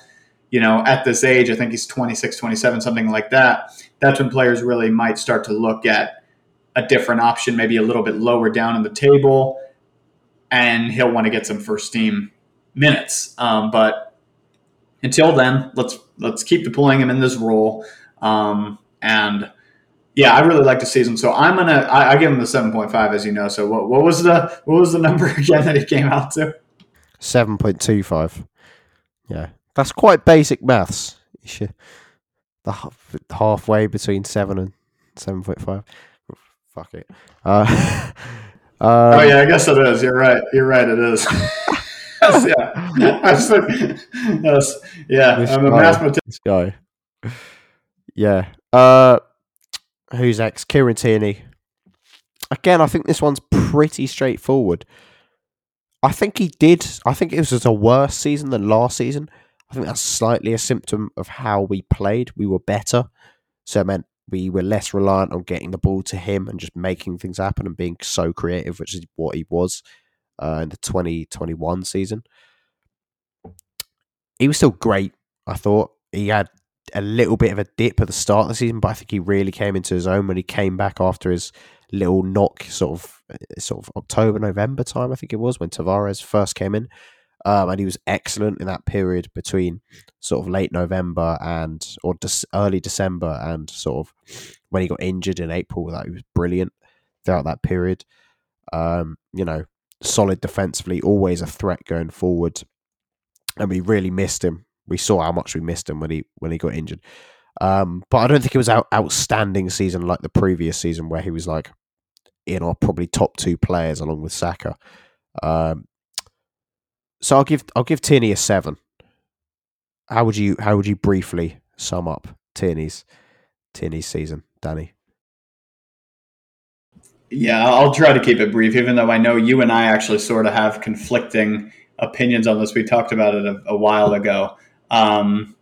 you know at this age, I think he's 26, 27, something like that. That's when players really might start to look at a different option, maybe a little bit lower down in the table and he'll want to get some first team minutes. Um, but until then, let's let's keep deploying him in this role. Um, and yeah, I really like the season. So I'm gonna I, I give him the seven point five, as you know. So what what was the what was the number again that he came out to? Seven point two five. Yeah, that's quite basic maths. You should the halfway between seven and seven point five. Fuck it. Uh, Um, oh yeah, I guess it is. You're right. You're right. It is. yes, yeah. yes, yeah. I'm a mathematician. Guy. Yeah. Uh, who's next? Kieran Tierney. Again, I think this one's pretty straightforward. I think he did. I think it was a worse season than last season. I think that's slightly a symptom of how we played. We were better, so it meant we were less reliant on getting the ball to him and just making things happen and being so creative, which is what he was uh, in the 2021 season. He was still great, I thought. He had a little bit of a dip at the start of the season, but I think he really came into his own when he came back after his little knock, sort of, uh, sort of October, November time, I think it was when Tavares first came in. Um, and he was excellent in that period between sort of late November and or de- early December and sort of when he got injured in April. That he was brilliant throughout that period. Um, you know, solid defensively, always a threat going forward, and we really missed him. We saw how much we missed him when he when he got injured. Um, but I don't think it was out outstanding season like the previous season where he was like in our probably top two players along with Saka. Um, so I'll give I'll give Tierney a seven. How would you how would you briefly sum up Tierney's Tierney's season, Danny? Yeah, I'll try to keep it brief, even though I know you and I actually sort of have conflicting opinions on this. We talked about it a, a while ago. Um,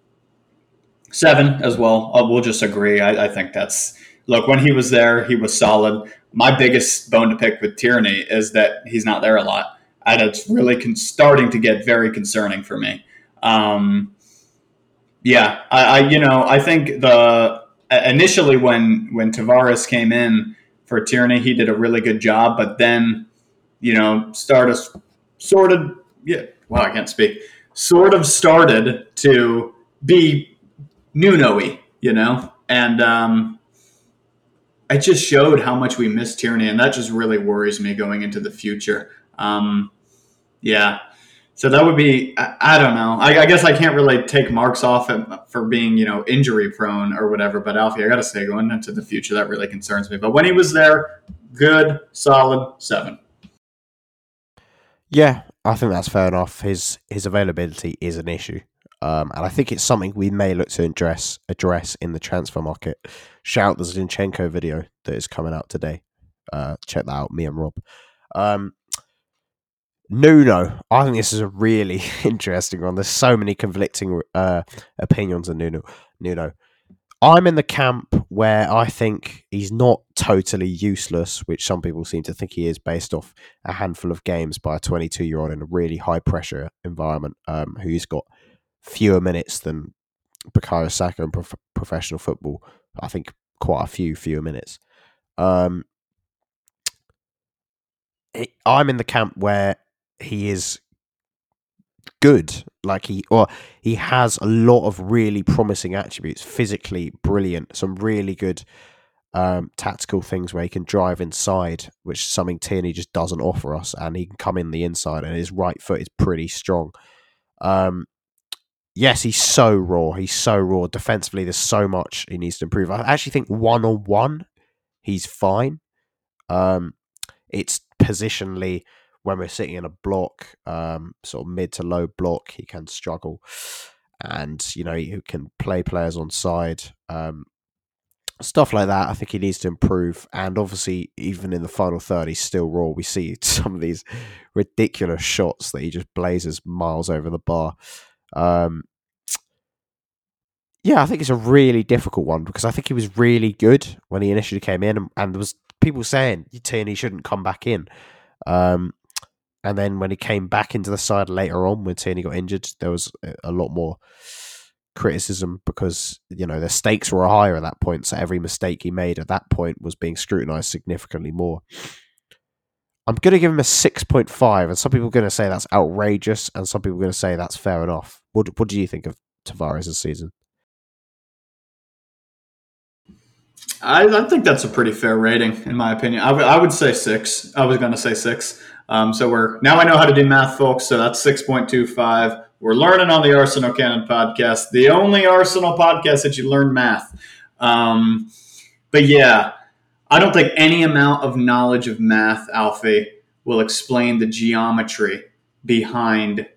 seven as well. Uh, we'll just agree. I, I think that's look when he was there, he was solid. My biggest bone to pick with Tierney is that he's not there a lot and it's really con- starting to get very concerning for me. Um, yeah, I, I, you know I think the initially when when Tavares came in for Tierney, he did a really good job, but then you know started sort of yeah. Well, I can't speak. Sort of started to be Nuno-y, you know, and um, it just showed how much we miss Tierney, and that just really worries me going into the future. Um, yeah. So that would be, I, I don't know. I, I, guess I can't really take marks off for being, you know, injury prone or whatever. But Alfie, I got to say, going into the future, that really concerns me. But when he was there, good, solid seven. Yeah, I think that's fair enough. His his availability is an issue, um, and I think it's something we may look to address address in the transfer market. Shout out the Zinchenko video that is coming out today. Uh, check that out, me and Rob. Um, Nuno, I think this is a really interesting one. There's so many conflicting uh, opinions on Nuno. Nuno, I'm in the camp where I think he's not totally useless, which some people seem to think he is, based off a handful of games by a 22 year old in a really high pressure environment, um, who's got fewer minutes than Bukayo Saka in prof- professional football. I think quite a few fewer minutes. Um, I'm in the camp where he is good. Like he or he has a lot of really promising attributes. Physically brilliant, some really good um, tactical things where he can drive inside, which is something Tierney just doesn't offer us, and he can come in the inside, and his right foot is pretty strong. Um, yes, he's so raw. He's so raw. Defensively, there's so much he needs to improve. I actually think one on one, he's fine. Um, it's positionally when we're sitting in a block, um, sort of mid to low block, he can struggle. And, you know, he can play players on side. Um, stuff like that, I think he needs to improve. And obviously, even in the final third, he's still raw. We see some of these ridiculous shots that he just blazes miles over the bar. Um, yeah, I think it's a really difficult one because I think he was really good when he initially came in, and, and there was people saying Tierney shouldn't come back in. Um, and then when he came back into the side later on, when Tierney got injured, there was a lot more criticism because you know the stakes were higher at that point. So every mistake he made at that point was being scrutinised significantly more. I'm going to give him a six point five, and some people are going to say that's outrageous, and some people are going to say that's fair enough. What What do you think of Tavares season? I, I, think that's a pretty fair rating, in my opinion. I, w- I would say six. I was going to say six. Um, so we're now I know how to do math, folks. So that's six point two five. We're learning on the Arsenal Canon podcast, the only Arsenal podcast that you learn math. Um, but yeah, I don't think any amount of knowledge of math, Alfie, will explain the geometry behind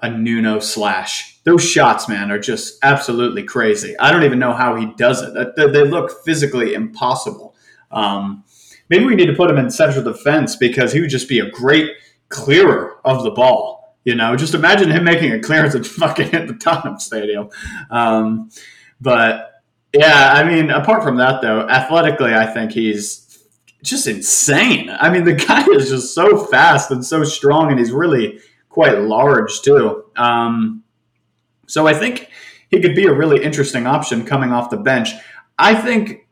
a Nuno slash. Those shots, man, are just absolutely crazy. I don't even know how he does it. They look physically impossible. Um, maybe we need to put him in central defense because he would just be a great clearer of the ball. You know, just imagine him making a clearance and fucking hit the Tottenham Stadium. Um, but yeah, I mean, apart from that, though, athletically, I think he's just insane. I mean, the guy is just so fast and so strong, and he's really quite large too. Um, so I think he could be a really interesting option coming off the bench. I think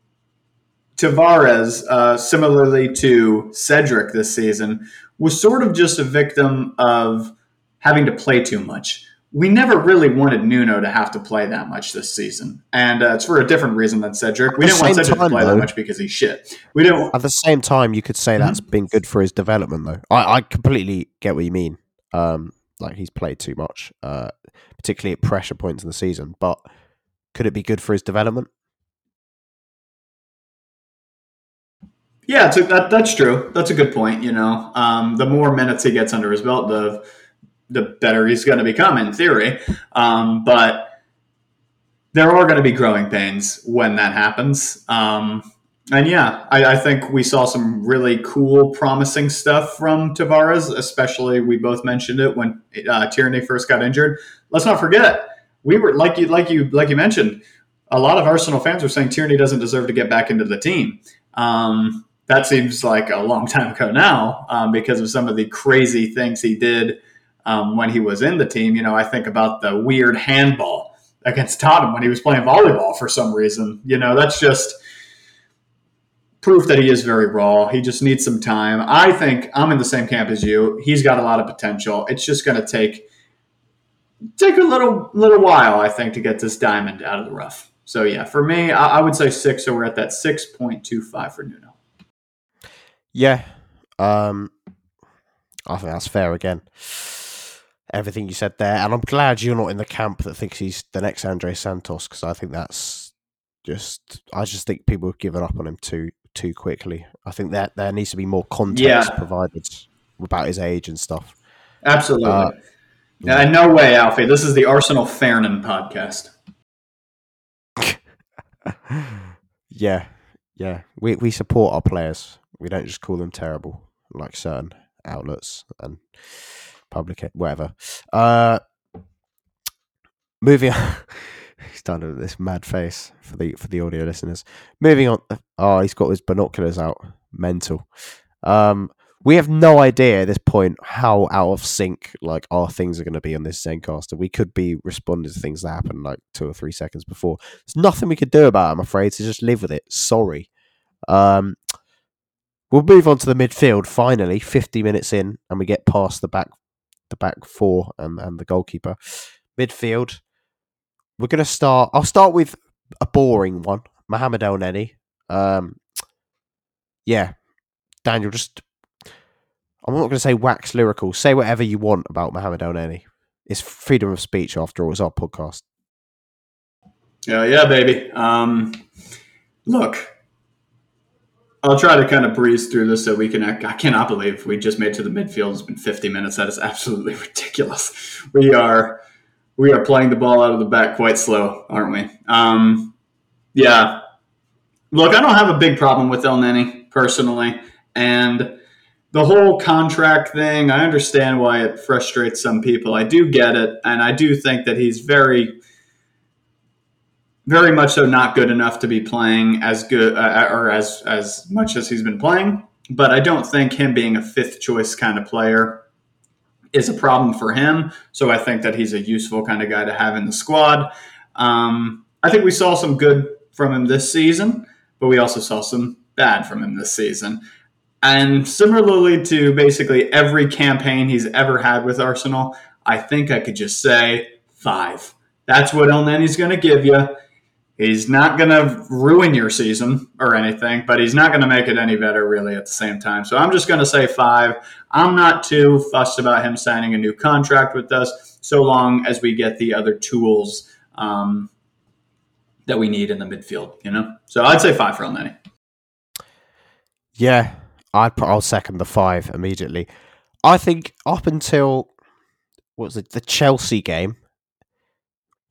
Tavares, uh, similarly to Cedric this season, was sort of just a victim of having to play too much. We never really wanted Nuno to have to play that much this season, and uh, it's for a different reason than Cedric. We didn't want Cedric time, to play though, that much because he's shit. We didn't. At the same time, you could say mm-hmm. that's been good for his development, though. I, I completely get what you mean. Um, like he's played too much, uh, particularly at pressure points in the season. But could it be good for his development? Yeah, a, that, that's true. That's a good point. You know, um, the more minutes he gets under his belt, the the better he's going to become in theory. Um, but there are going to be growing pains when that happens. Um, and yeah, I, I, think we saw some really cool, promising stuff from Tavares. Especially, we both mentioned it when uh, Tierney first got injured. Let's not forget, we were like you, like you, like you mentioned. A lot of Arsenal fans were saying Tierney doesn't deserve to get back into the team. Um, that seems like a long time ago now um, because of some of the crazy things he did um, when he was in the team. You know, I think about the weird handball against Tottenham when he was playing volleyball for some reason. You know, that's just proof that he is very raw. He just needs some time. I think I'm in the same camp as you. He's got a lot of potential. It's just going to take take a little little while, I think, to get this diamond out of the rough. So yeah, for me, I, I would say six. So we're at that six point two five for Nuno. Yeah, um, I think that's fair again. everything you said there, and I'm glad you're not in the camp that thinks he's the next Andre Santos because I think that's just I just think people have given up on him too too quickly. I think that there needs to be more context Yeah. provided about his age and stuff. Absolutely. Uh, yeah, no way, Alfie. This is the Arsenal Fairnon podcast. yeah, yeah. We we support our players. We don't just call them terrible like certain outlets and public whatever. Uh, moving on. He's done this mad face for the for the audio listeners. Moving on. Oh, he's got his binoculars out. Mental. Um, we have no idea at this point how out of sync like our things are going to be on this Zencastr. We could be responding to things that happened like two or three seconds before. There's nothing we could do about it, I'm afraid, so just live with it. Sorry. Um, we'll move on to the midfield finally, 50 minutes in, and we get past the back the back four and, and the goalkeeper. Midfield. We're gonna start I'll start with a boring one. Mohamed Elneny. Um yeah. Daniel, just I'm not gonna say wax lyrical. Say whatever you want about Mohamed Elneny. It's freedom of speech after all, it's our podcast. Yeah, yeah, baby. Um, look, I'll try to kind of breeze through this so we can. I cannot believe we just made to the midfield. It's been 50 minutes. That is absolutely ridiculous. We are we are playing the ball out of the back quite slow, aren't we? Um, yeah. Look, I don't have a big problem with Elneny personally, and the whole contract thing. I understand why it frustrates some people. I do get it, and I do think that he's very very much so not good enough to be playing as good uh, or as as much as he's been playing. But I don't think him being a fifth choice kind of player is a problem for him. So I think that he's a useful kind of guy to have in the squad. Um, I think we saw some good from him this season, but we also saw some bad from him this season. And similarly to basically every campaign he's ever had with Arsenal, I think I could just say five. That's what Elneny's going to give you. He's not going to ruin your season or anything, but he's not going to make it any better, really, at the same time. So I'm just going to say five. I'm not too fussed about him signing a new contract with us, so long as we get the other tools um, that we need in the midfield, you know? So I'd say five for Elneny. Yeah, I'd put, I'll second the five immediately. I think up until what was it, the Chelsea game,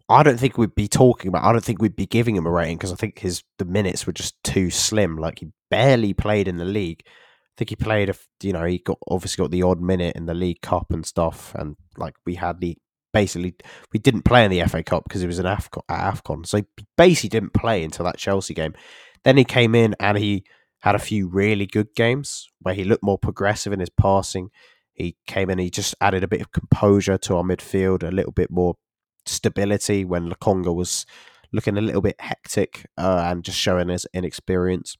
I don't think we'd be talking about. I don't think we'd be giving him a rating because I think his the minutes were just too slim. Like he barely played in the league. I think he played a, you know, he got obviously got the odd minute in the League Cup and stuff, and like we had the basically we didn't play in the FA Cup because it was an Afcon, Afcon, so he basically didn't play until that Chelsea game. Then he came in and he had a few really good games where he looked more progressive in his passing. He came in, he just added a bit of composure to our midfield, a little bit more stability when Lokonga was looking a little bit hectic uh, and just showing his inexperience.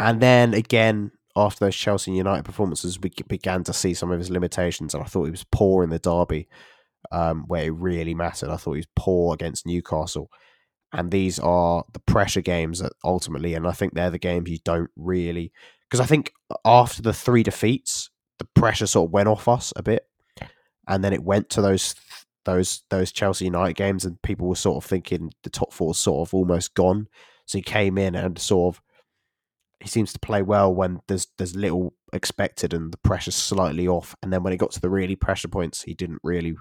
And then again, after those Chelsea and United performances, we began to see some of his limitations. And I thought he was poor in the derby, um, where it really mattered. I thought he was poor against Newcastle. And these are the pressure games that ultimately, and I think they're the games you don't really, because I think after the three defeats, the pressure sort of went off us a bit, and then it went to those those those Chelsea United games, and people were sort of thinking the top four sort of almost gone. So he came in and sort of he seems to play well when there's there's little expected and the pressure's slightly off, and then when it got to the really pressure points, he didn't really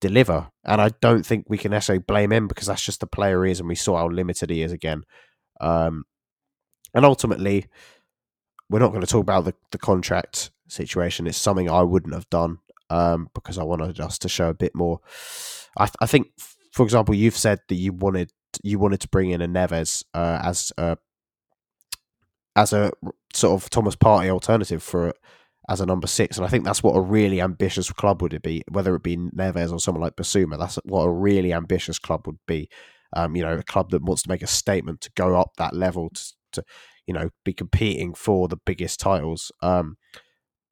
deliver. And I don't think we can necessarily blame him because that's just the player he is, and we saw how limited he is again. Um, and ultimately, we're not going to talk about the, the contract situation. It's something I wouldn't have done um, because I wanted us to show a bit more. I, I think, for example, you've said that you wanted you wanted to bring in a Neves uh, as a as a sort of Thomas Partey alternative for as a number six, and I think that's what a really ambitious club would be, whether it be Neves or someone like Bissouma. That's what a really ambitious club would be. Um, you know, a club that wants to make a statement to go up that level to, to you know, be competing for the biggest titles. Um,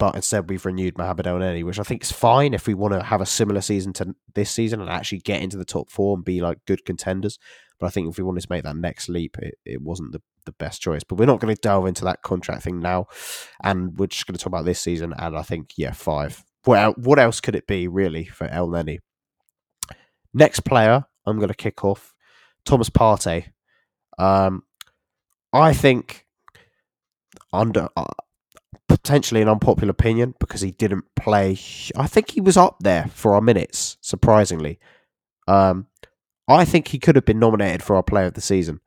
but instead, we've renewed Mohamed Elneny, which I think is fine if we want to have a similar season to this season and actually get into the top four and be like good contenders. But I think if we wanted to make that next leap, it, it wasn't the, the best choice. But we're not going to delve into that contract thing now. And we're just going to talk about this season. And I think, yeah, five. well, what else could it be really for Elneny? Next player, I'm going to kick off Thomas Partey. Um, I think under uh, potentially an unpopular opinion because he didn't play. I think he was up there for our minutes, surprisingly. Um, I think he could have been nominated for our player of the season.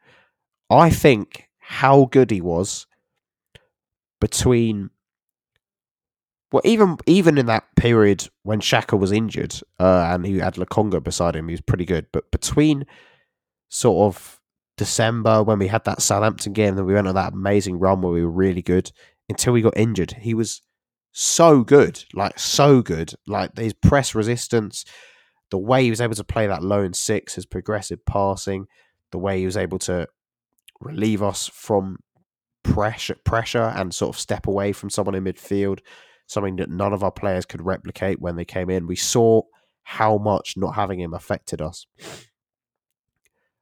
I think how good he was between well, even even in that period when Xhaka was injured uh, and he had Lokonga beside him, he was pretty good. But between sort of December when we had that Southampton game, then we went on that amazing run where we were really good until he got injured. He was so good, like so good, like his press resistance, the way he was able to play that low and six, his progressive passing, the way he was able to relieve us from pressure, pressure, and sort of step away from someone in midfield, something that none of our players could replicate when they came in. We saw how much not having him affected us.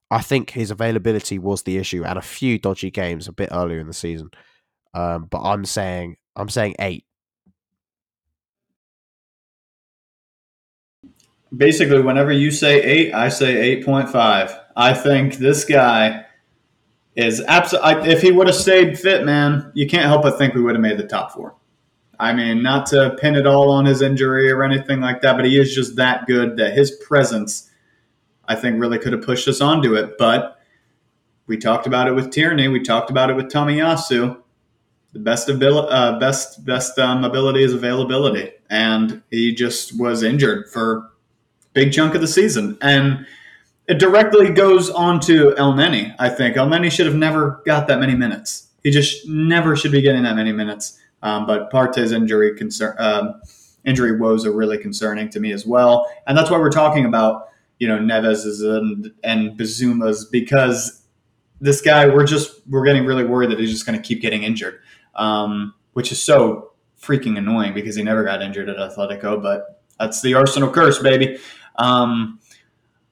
I think his availability was the issue, and a few dodgy games a bit earlier in the season. Um, but I'm saying I'm saying eight. Basically, whenever you say eight, I say eight point five. I think this guy is absolutely. If he would have stayed fit, man, you can't help but think we would have made the top four. I mean, not to pin it all on his injury or anything like that, but he is just that good that his presence, I think, really could have pushed us onto it. But we talked about it with Tierney. We talked about it with Tomiyasu the best ability, uh, best best um, ability is availability, and he just was injured for big chunk of the season, and it directly goes on to Elneny. I think Elneny should have never got that many minutes. He just never should be getting that many minutes. Um, but Partey's injury concern, um, injury woes are really concerning to me as well, and that's why we're talking about you know Neves's and and Bissouma's because this guy we're just we're getting really worried that he's just going to keep getting injured um, which is so freaking annoying because he never got injured at Atletico. But that's the Arsenal curse, baby. Um,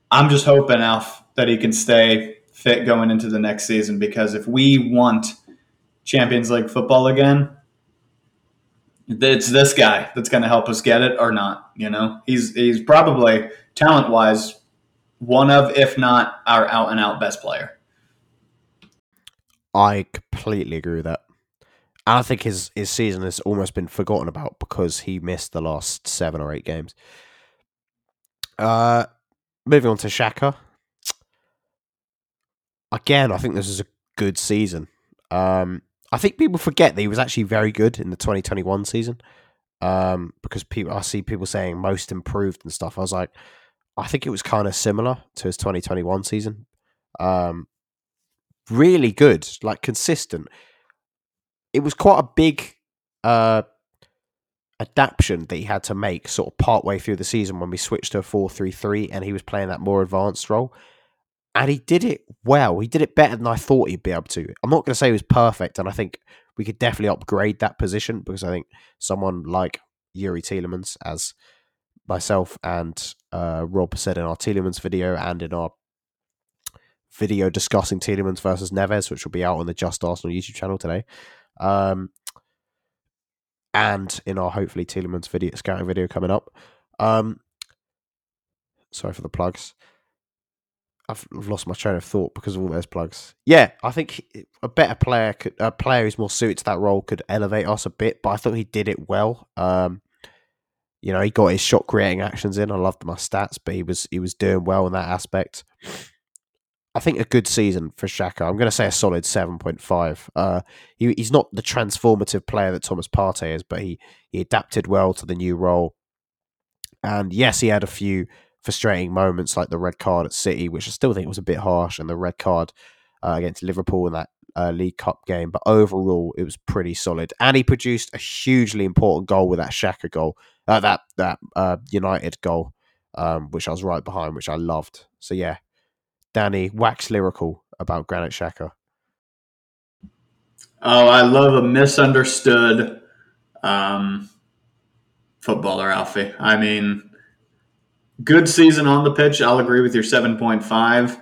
I'm just hoping, Alf, that he can stay fit going into the next season because if we want Champions League football again, it's this guy that's going to help us get it or not. You know, he's he's probably talent wise one of, if not our out and out best player. I completely agree with that. I think his his season has almost been forgotten about because he missed the last seven or eight games. Uh, moving on to Xhaka. Again, I think this is a good season. Um, I think people forget that he was actually very good in the 2021 season. Um, because people, I see people saying most improved and stuff. I was like, I think it was kind of similar to his 2021 season. Um, really good, like consistent it was quite a big uh, adaptation that he had to make sort of part way through the season when we switched to a 4-3-3 and he was playing that more advanced role and he did it well he did it better than i thought he'd be able to i'm not going to say he was perfect and i think we could definitely upgrade that position because i think someone like Youri Tielemans, as myself and uh, rob said in our Tielemans video and in our video discussing Tielemans versus Neves, which will be out on the Just Arsenal YouTube channel today. Um, and in our hopefully Tielemans video scouting video coming up. Um, sorry for the plugs. I've lost my train of thought because of all those plugs. Yeah, I think a better player, could, a player who's more suited to that role, could elevate us a bit. But I thought he did it well. Um, you know, he got his shot creating actions in. I loved my stats, but he was he was doing well in that aspect. I think a good season for Xhaka. I'm going to say a solid 7.5. Uh, he, he's not the transformative player that Thomas Partey is, but he, he adapted well to the new role. And yes, he had a few frustrating moments like the red card at City, which I still think was a bit harsh, and the red card uh, against Liverpool in that uh, League Cup game. But overall, it was pretty solid. And he produced a hugely important goal with that Xhaka goal, uh, that that uh, United goal, um, which I was right behind, which I loved. So yeah, Danny, wax lyrical about Granit Xhaka. Oh, I love a misunderstood um, footballer, Alfie. I mean, good season on the pitch. I'll agree with your 7.5.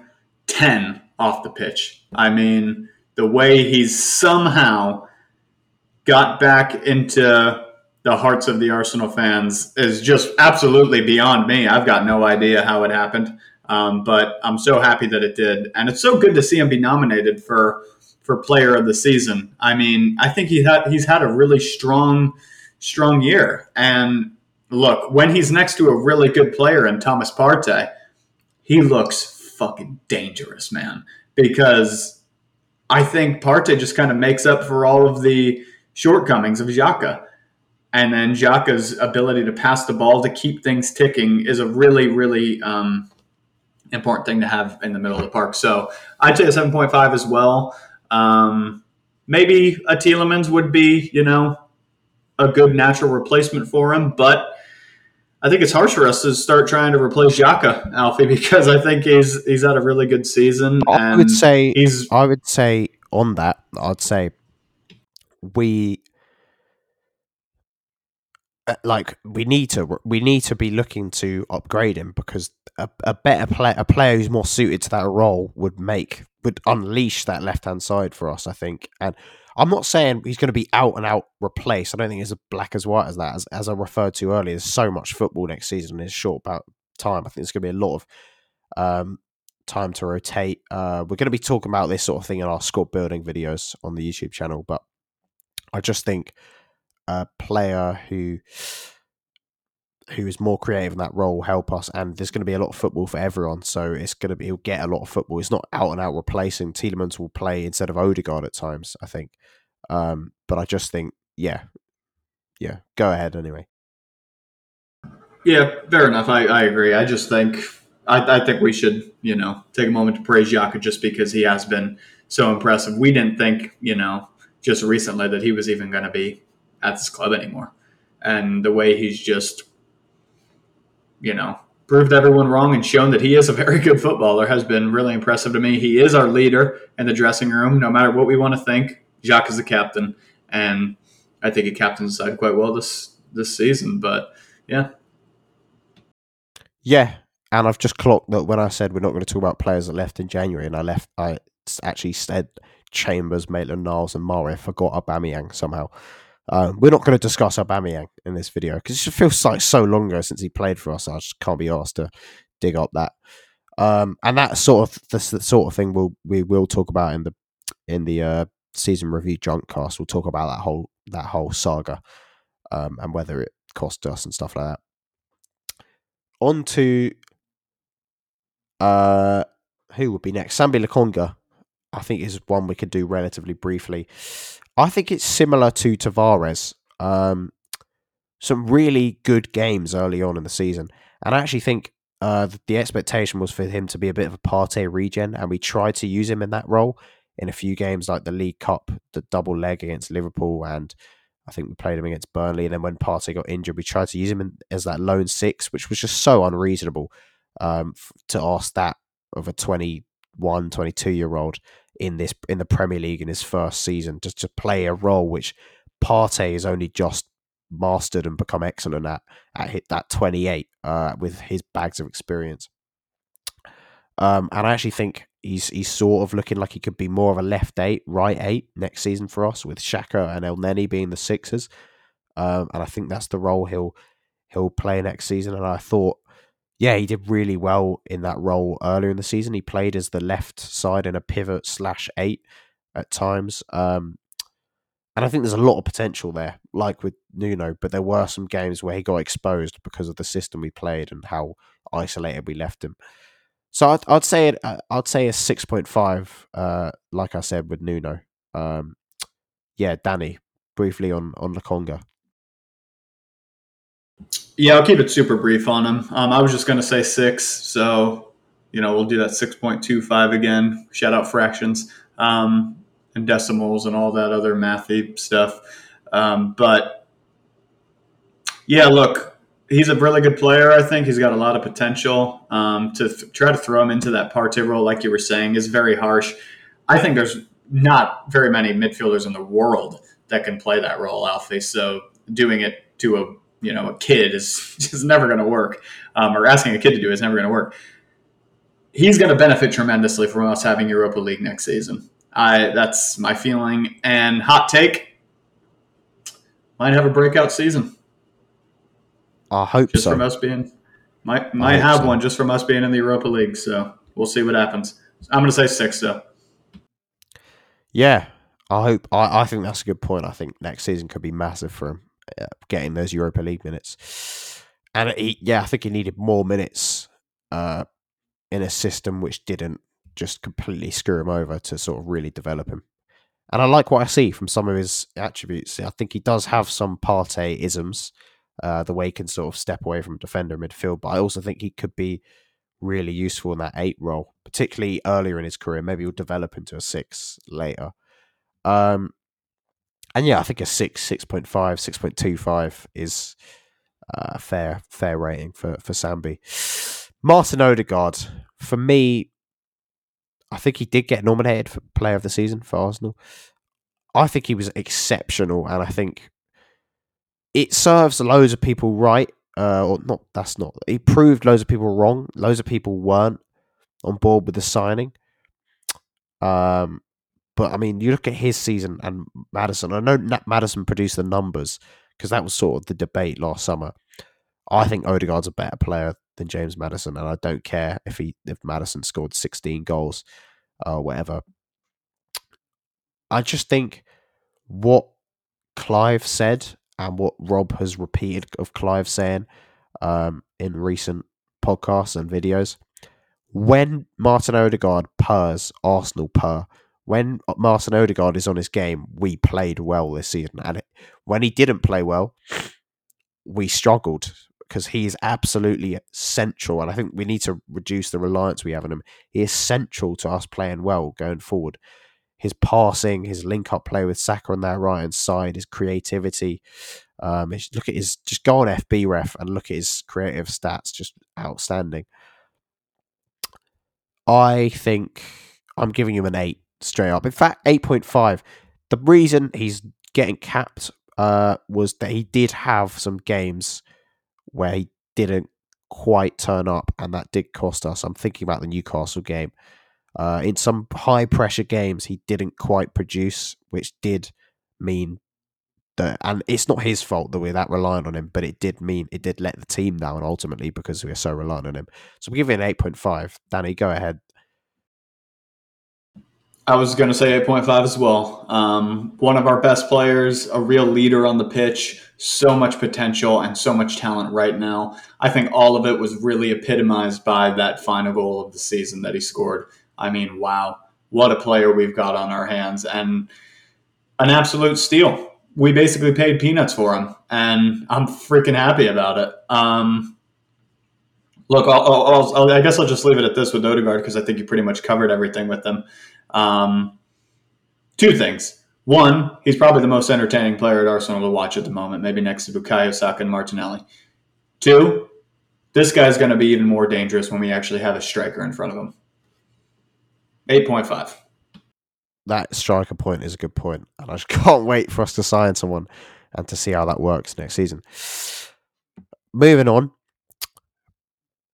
10 off the pitch. I mean, the way he's somehow got back into the hearts of the Arsenal fans is just absolutely beyond me. I've got no idea how it happened, um, but I'm so happy that it did, and it's so good to see him be nominated for for Player of the Season. I mean, I think he had he's had a really strong strong year, and look, when he's next to a really good player in Thomas Partey, he looks fucking dangerous, man. Because I think Partey just kind of makes up for all of the shortcomings of Xhaka. And then Xhaka's ability to pass the ball to keep things ticking is a really, really um, important thing to have in the middle of the park. So I'd say a 7.5 as well. Um, maybe a Tielemans would be, you know, a good natural replacement for him, but I think it's harsh for us to start trying to replace Xhaka, Alfie, because I think he's he's had a really good season. I would say he's. I would say on that, I'd say we like we need to we need to be looking to upgrade him because a, a better player a player who's more suited to that role would make would unleash that left hand side for us I think and I'm not saying he's going to be out and out replaced. I don't think it's as black as white as that. As, as I referred to earlier, there's so much football next season in a short about time. I think there's going to be a lot of um, time to rotate. Uh, we're going to be talking about this sort of thing in our squad building videos on the YouTube channel, but I just think a player who who is more creative in that role help us. And there's going to be a lot of football for everyone, so it's going to be he'll get a lot of football. It's not out and out replacing. Tielemans will play instead of Odegaard at times, I think. Um, but I just think, yeah, yeah, go ahead anyway. Yeah, fair enough. I, I agree. I just think I, I think we should, you know, take a moment to praise Xhaka just because he has been so impressive. We didn't think, you know, just recently that he was even going to be at this club anymore. And the way he's just you know, proved everyone wrong and shown that he is a very good footballer has been really impressive to me. He is our leader in the dressing room, no matter what we want to think. Xhaka is the captain, and I think he captains side quite well this this season. But yeah, yeah. And I've just clocked that when I said we're not going to talk about players that left in January, and I left, I actually said Chambers, Maitland Niles, and Mari. I forgot Aubameyang somehow. Um, we're not going to discuss Aubameyang in this video because it feels like so long ago since he played for us. I just can't be asked to dig up that. Um, and that sort of the sort of thing we'll we will talk about in the in the uh, season review junk cast. We'll talk about that whole that whole saga um, and whether it cost us and stuff like that. On to uh, who would be next? Sambi Lokonga, I think is one we could do relatively briefly. I think it's similar to Tavares. Um, some really good games early on in the season, and I actually think uh, the expectation was for him to be a bit of a Partey regen, and we tried to use him in that role in a few games like the League Cup, the double leg against Liverpool, and I think we played him against Burnley. And then when Partey got injured, we tried to use him in, as that lone six, which was just so unreasonable um, to ask that of a 21, 22 year old in this in the Premier League in his first season, just to play a role which Partey has only just mastered and become excellent at at hit that 28 uh, with his bags of experience. Um, and I actually think he's he's sort of looking like he could be more of a left eight, right eight next season for us, with Xhaka and Elneny being the sixers. Um, and I think that's the role he'll he'll play next season. And I thought yeah, he did really well in that role earlier in the season. He played as the left side in a pivot slash eight at times. Um, and I think there's a lot of potential there, like with Nuno, but there were some games where he got exposed because of the system we played and how isolated we left him. So I'd, I'd say it. Uh, I'd say a six point five. Uh, like I said with Nuno. Um, yeah, Danny, briefly on on Lokonga. Yeah, I'll keep it super brief on him. Um, I was just going to say six, so you know we'll do that six point two five again. Shout out fractions um, and decimals and all that other mathy stuff. Um, but yeah, look, he's a really good player. I think he's got a lot of potential. Um, to th- try to throw him into that Partey role, like you were saying, is very harsh. I think there's not very many midfielders in the world that can play that role, Alfie. So doing it to a you know a kid is is never going to work, um, or asking a kid to do it is never going to work. He's going to benefit tremendously from us having Europa League next season. I that's my feeling. And hot take, might have a breakout season. I hope just so. from us being might might have so. one just from us being in the Europa League. So we'll see what happens. I'm going to say six though. Yeah, I hope. I, I think that's a good point. I think next season could be massive for him, getting those Europa League minutes. And he, yeah, I think he needed more minutes uh, in a system which didn't just completely screw him over to sort of really develop him. And I like what I see from some of his attributes. I think he does have some Partey isms, uh, the way he can sort of step away from defender midfield. But I also think he could be really useful in that eight role, particularly earlier in his career. Maybe he'll develop into a six later. Um, and yeah, I think a six, 6.5, 6.25 is a uh, fair, fair rating for, for Sambi. Martin Odegaard, for me, I think he did get nominated for Player of the Season for Arsenal. I think he was exceptional, and I think it serves loads of people right. Uh, or not? That's not. He proved loads of people wrong. Loads of people weren't on board with the signing. Um, but I mean, you look at his season and Maddison. I know Nat Maddison produced the numbers because that was sort of the debate last summer. I think Odegaard's a better player than James Maddison, and I don't care if he if Maddison scored 16 goals or uh, whatever. I just think what Clive said and what Rob has repeated of Clive saying um, in recent podcasts and videos. When Martin Odegaard purrs, Arsenal purr when Martin Odegaard is on his game, we played well this season. And it, when he didn't play well, we struggled because he is absolutely central. And I think we need to reduce the reliance we have on him. He is central to us playing well going forward. His passing, his link up play with Saka on that right hand side, his creativity. Um, look at his just go on FBref and look at his creative stats, just outstanding. I think I'm giving him an eight straight up. In fact, 8.5. The reason he's getting capped uh, was that he did have some games where he didn't quite turn up, and that did cost us. I'm thinking about the Newcastle game. Uh, in some high pressure games, he didn't quite produce, which did mean that, and it's not his fault that we're that reliant on him, but it did mean it did let the team down ultimately because we are so reliant on him. So we're giving an 8.5. Danny, go ahead. I was going to say 8.5 as well. Um, one of our best players, a real leader on the pitch, so much potential and so much talent right now. I think all of it was really epitomized by that final goal of the season that he scored. I mean, wow, what a player we've got on our hands and an absolute steal. We basically paid peanuts for him, and I'm freaking happy about it. Um, look, I'll, I'll, I'll, i guess I'll just leave it at this with Odegaard because I think you pretty much covered everything with them. Um, two things. One, he's probably the most entertaining player at Arsenal to watch at the moment, maybe next to Bukayo Saka and Martinelli. Two, this guy's going to be even more dangerous when we actually have a striker in front of him. 8.5. That striker point is a good point, and I just can't wait for us to sign someone and to see how that works next season. Moving on,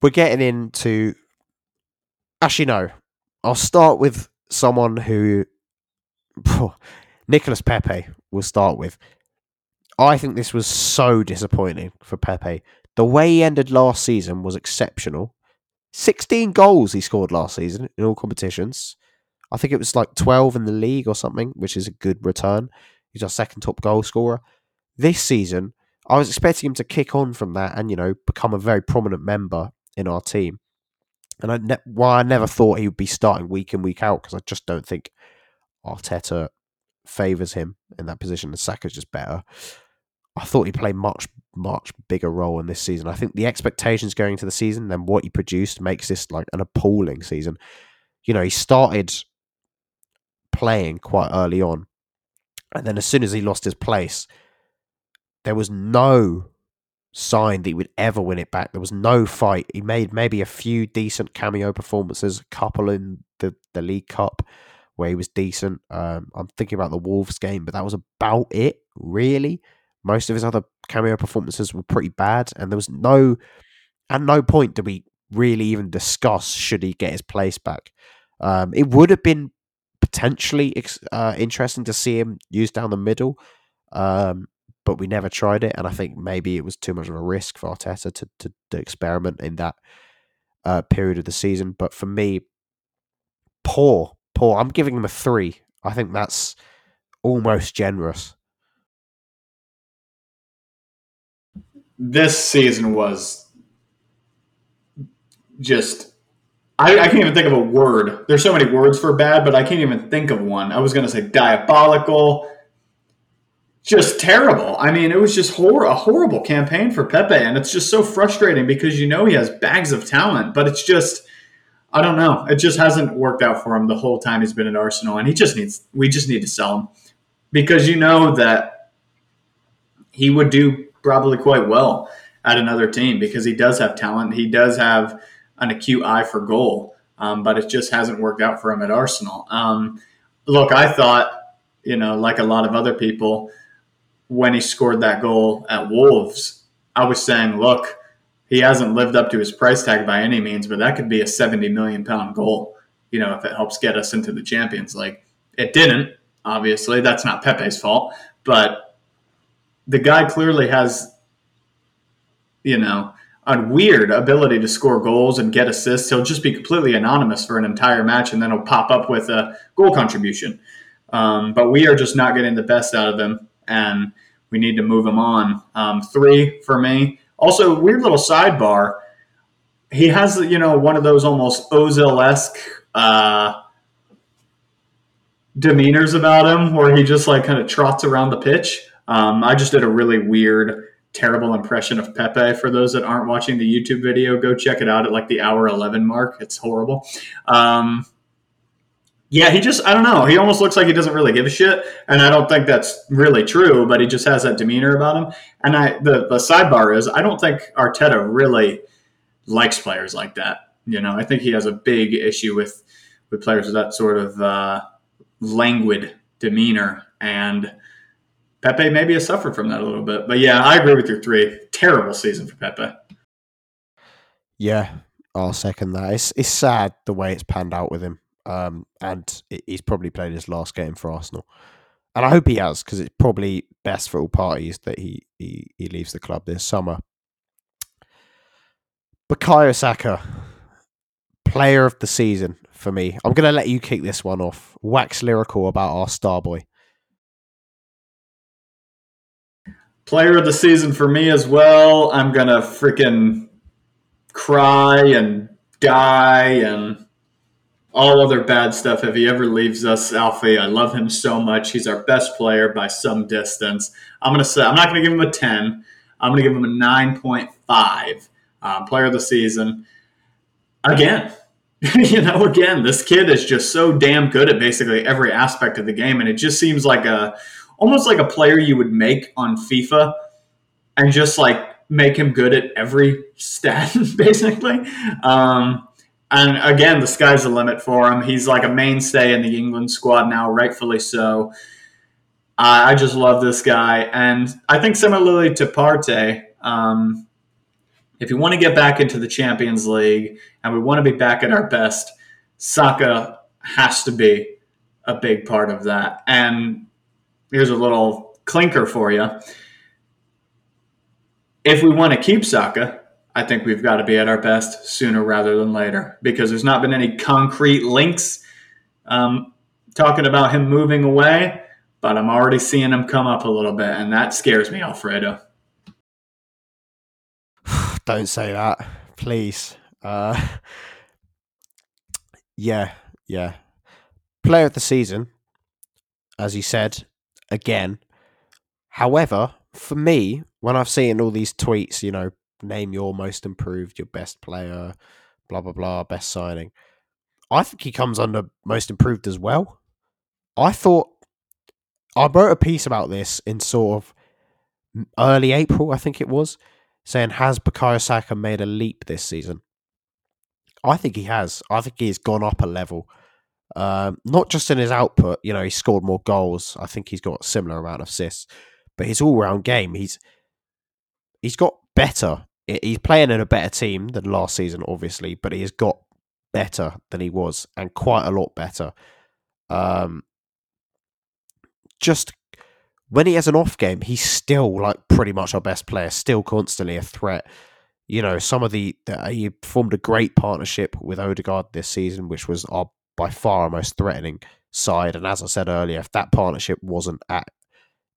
we're getting into. Actually, no. I'll start with someone who Nicholas Pepe will start with. I think this was so disappointing for Pepe. The way he ended last season was exceptional. 16 goals he scored last season in all competitions. I think it was like 12 in the league or something, which is a good return. He's our second top goal scorer. This season, I was expecting him to kick on from that and, you know, become a very prominent member in our team. And I ne- why I never thought he would be starting week in week out because I just don't think Arteta favors him in that position. And Saka's just better. I thought he played much much bigger role in this season. I think the expectations going into the season and what he produced makes this like an appalling season. You know, he started playing quite early on, and then as soon as he lost his place, there was no sign that he would ever win it back. There was no fight. He made maybe a few decent cameo performances, a couple in the, the League Cup where he was decent. Um, I'm thinking about the Wolves game, but that was about it, really. Most of his other cameo performances were pretty bad, and there was no, at no point did we really even discuss should he get his place back. Um, it would have been potentially uh, interesting to see him used down the middle. Um, but we never tried it. And I think maybe it was too much of a risk for Arteta to, to, to experiment in that uh, period of the season. But for me, poor, poor. I'm giving him a three. I think that's almost generous. This season was just I, I, can't even think of a word. There's so many words for bad, but I can't even think of one. I was going to say diabolical, just terrible. I mean, it was just hor- a horrible campaign for Pepe, and it's just so frustrating because you know he has bags of talent, but it's just I don't know. It just hasn't worked out for him the whole time he's been at Arsenal, and he just needs we just need to sell him because you know that he would do probably quite well at another team because he does have talent. He does have an acute eye for goal, um, but it just hasn't worked out for him at Arsenal. Um, look, I thought, you know, like a lot of other people, when he scored that goal at Wolves, I was saying, look, he hasn't lived up to his price tag by any means, but that could be a 70 million pound goal, you know, if it helps get us into the Champions League. It didn't, obviously. That's not Pepe's fault, but the guy clearly has, you know, a weird ability to score goals and get assists. He'll just be completely anonymous for an entire match, and then he'll pop up with a goal contribution. Um, but we are just not getting the best out of him, and we need to move him on. Um, three for me. Also, weird little sidebar. He has, you know, one of those almost Ozil esque uh, demeanors about him, where he just like kind of trots around the pitch. Um, I just did a really weird terrible impression of Pepe. For those that aren't watching the YouTube video, go check it out at like the hour 11 mark. It's horrible. Um, yeah, he just, I don't know. He almost looks like he doesn't really give a shit. And I don't think that's really true, but he just has that demeanor about him. And I, the, the sidebar is, I don't think Arteta really likes players like that. You know, I think he has a big issue with, with players with that sort of uh, languid demeanor. And, Pepe maybe has suffered from that a little bit. But yeah, I agree with your three. Terrible season for Pepe. Yeah, I'll second that. It's it's sad the way it's panned out with him. Um, and he's probably played his last game for Arsenal, and I hope he has because it's probably best for all parties that he, he he leaves the club this summer. Bukayo Saka, player of the season for me. I'm going to let you kick this one off. Wax lyrical about our star boy. player of the season for me as well. I'm gonna freaking cry and die and all other bad stuff if he ever leaves us. Alfie, I love him so much. He's our best player by some distance. I'm gonna say I'm not gonna give him a ten. I'm gonna give him a nine point five. Um, player of the season again. you know, again, this kid is just so damn good at basically every aspect of the game, and it just seems like a almost like a player you would make on FIFA and just like make him good at every stat, basically. Um, and again, the sky's the limit for him. He's like a mainstay in the England squad now, rightfully so. I, I just love this guy. And I think similarly to Partey, um, if you want to get back into the Champions League and we want to be back at our best, Saka has to be a big part of that. And here's a little clinker for you. If we want to keep Saka, I think we've got to be at our best sooner rather than later because there's not been any concrete links um, talking about him moving away, but I'm already seeing him come up a little bit, and that scares me, Alfredo. Don't say that, please. Uh, yeah, yeah. Player of the season, as you said, again. However, for me, when I've seen all these tweets, you know, name your most improved, your best player, blah blah blah, best signing. I think he comes under most improved as well. I thought I wrote a piece about this in sort of early April, I think it was, saying has Bukayo Saka made a leap this season? I think he has. I think he's gone up a level. Um, not just in his output, you know, he scored more goals. I think he's got a similar amount of assists, but his all-round game, he's he's got better. He's playing in a better team than last season, obviously, but he has got better than he was, and quite a lot better. Um, just when he has an off game, he's still like pretty much our best player, still constantly a threat. You know, some of the, the he formed a great partnership with Odegaard this season, which was our by far our most threatening side. And as I said earlier, if that partnership wasn't at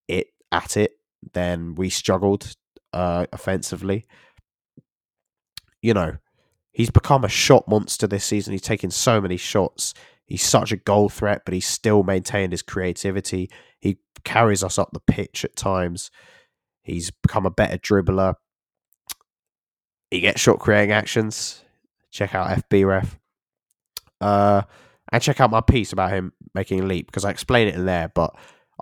it at it, then we struggled uh, offensively. You know, he's become a shot monster this season. He's taken so many shots. He's such a goal threat, but he's still maintained his creativity. He carries us up the pitch at times. He's become a better dribbler. He gets shot creating actions. Check out FBref. Uh, and check out my piece about him making a leap because I explain it in there, but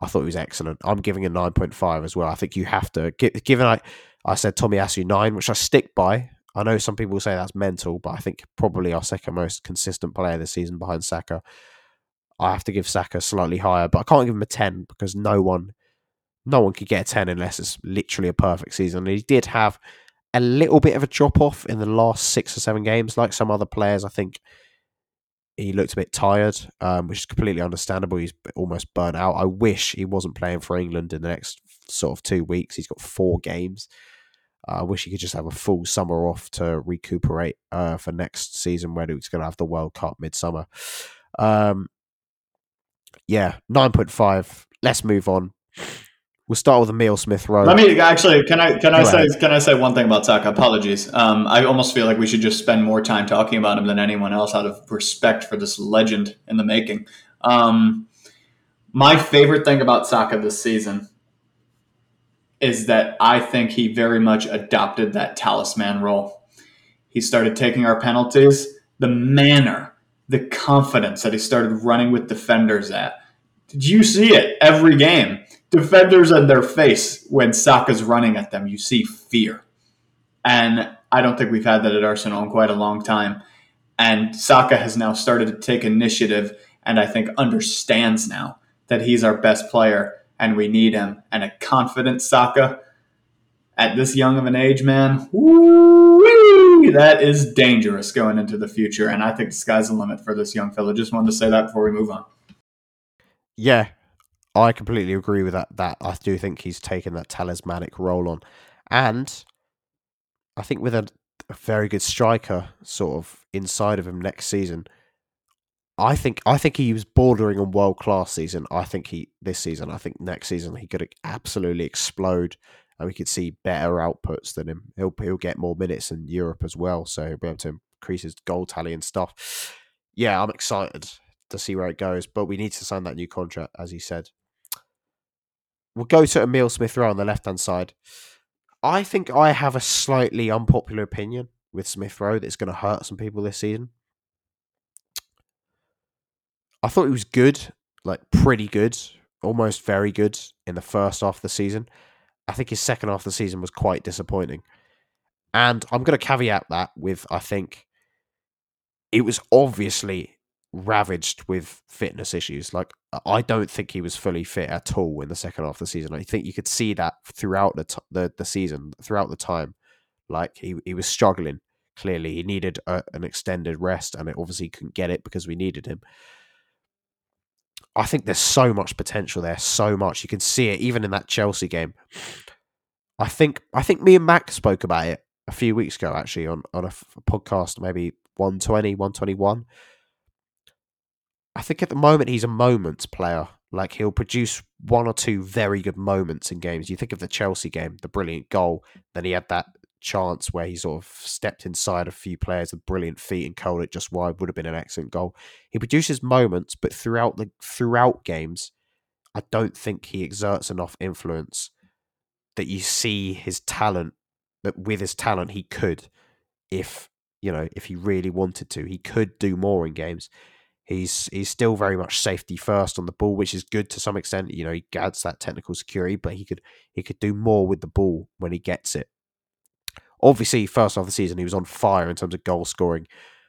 I thought he was excellent. I'm giving a 9.5 as well. I think you have to, given I, I said Tomiyasu 9, which I stick by. I know some people say that's mental, but I think probably our second most consistent player this season behind Saka. I have to give Saka slightly higher, but I can't give him a 10 because no one no one could get a 10 unless it's literally a perfect season. And he did have a little bit of a drop off in the last six or seven games, like some other players. I think he looked a bit tired, um, which is completely understandable. He's almost burnt out. I wish he wasn't playing for England in the next sort of two weeks. He's got four games. Uh, I wish he could just have a full summer off to recuperate uh, for next season when he's going to have the World Cup midsummer. Um, yeah, 9.5. Let's move on. We'll start with Emil Smith Rowe. Let me actually can I can I say can I say one thing about Saka? Apologies. Um, I almost feel like we should just spend more time talking about him than anyone else out of respect for this legend in the making. Um, my favorite thing about Saka this season is that I think he very much adopted that talisman role. He started taking our penalties. The manner, the confidence that he started running with defenders at. Did you see it every game? Defenders in their face when Saka's running at them. You see fear. And I don't think we've had that at Arsenal in quite a long time. And Saka has now started to take initiative and I think understands now that he's our best player and we need him. And a confident Saka at this young of an age, man, that is dangerous going into the future. And I think the sky's the limit for this young fella. Just wanted to say that before we move on. Yeah, I completely agree with that. That I do think he's taken that talismanic role on, and I think with a, a very good striker sort of inside of him next season, I think I think he was bordering on world class season. I think he this season. I think next season he could absolutely explode, and we could see better outputs than him. He'll he'll get more minutes in Europe as well, so he'll be able to increase his goal tally and stuff. Yeah, I'm excited to see where it goes, but we need to sign that new contract, as you said. We'll go to Emil Smith Rowe on the left hand side. I think I have a slightly unpopular opinion with Smith Rowe that's going to hurt some people this season. I thought he was good, like pretty good, almost very good in the first half of the season. I think his second half of the season was quite disappointing. And I'm going to caveat that with I think it was obviously ravaged with fitness issues. Like I don't think he was fully fit at all in the second half of the season. I think you could see that throughout the t- the, the season, throughout the time. Like he he was struggling. Clearly, he needed a, an extended rest, and it obviously couldn't get it because we needed him. I think there's so much potential there, so much you can see it even in that Chelsea game. I think I think me and Mac spoke about it a few weeks ago actually on on a, f- podcast, maybe 120, 121 I think at the moment he's a moments player. Like he'll produce one or two very good moments in games. You think of the Chelsea game, the brilliant goal. Then he had that chance where he sort of stepped inside a few players with brilliant feet and curled it just wide. Would have been an excellent goal. He produces moments, but throughout the throughout games, I don't think he exerts enough influence that you see his talent. That with his talent, he could, if you know, if he really wanted to, he could do more in games. He's he's still very much safety first on the ball, which is good to some extent. You know, he adds that technical security, but he could he could do more with the ball when he gets it. Obviously, first half of the season, he was on fire in terms of goal scoring.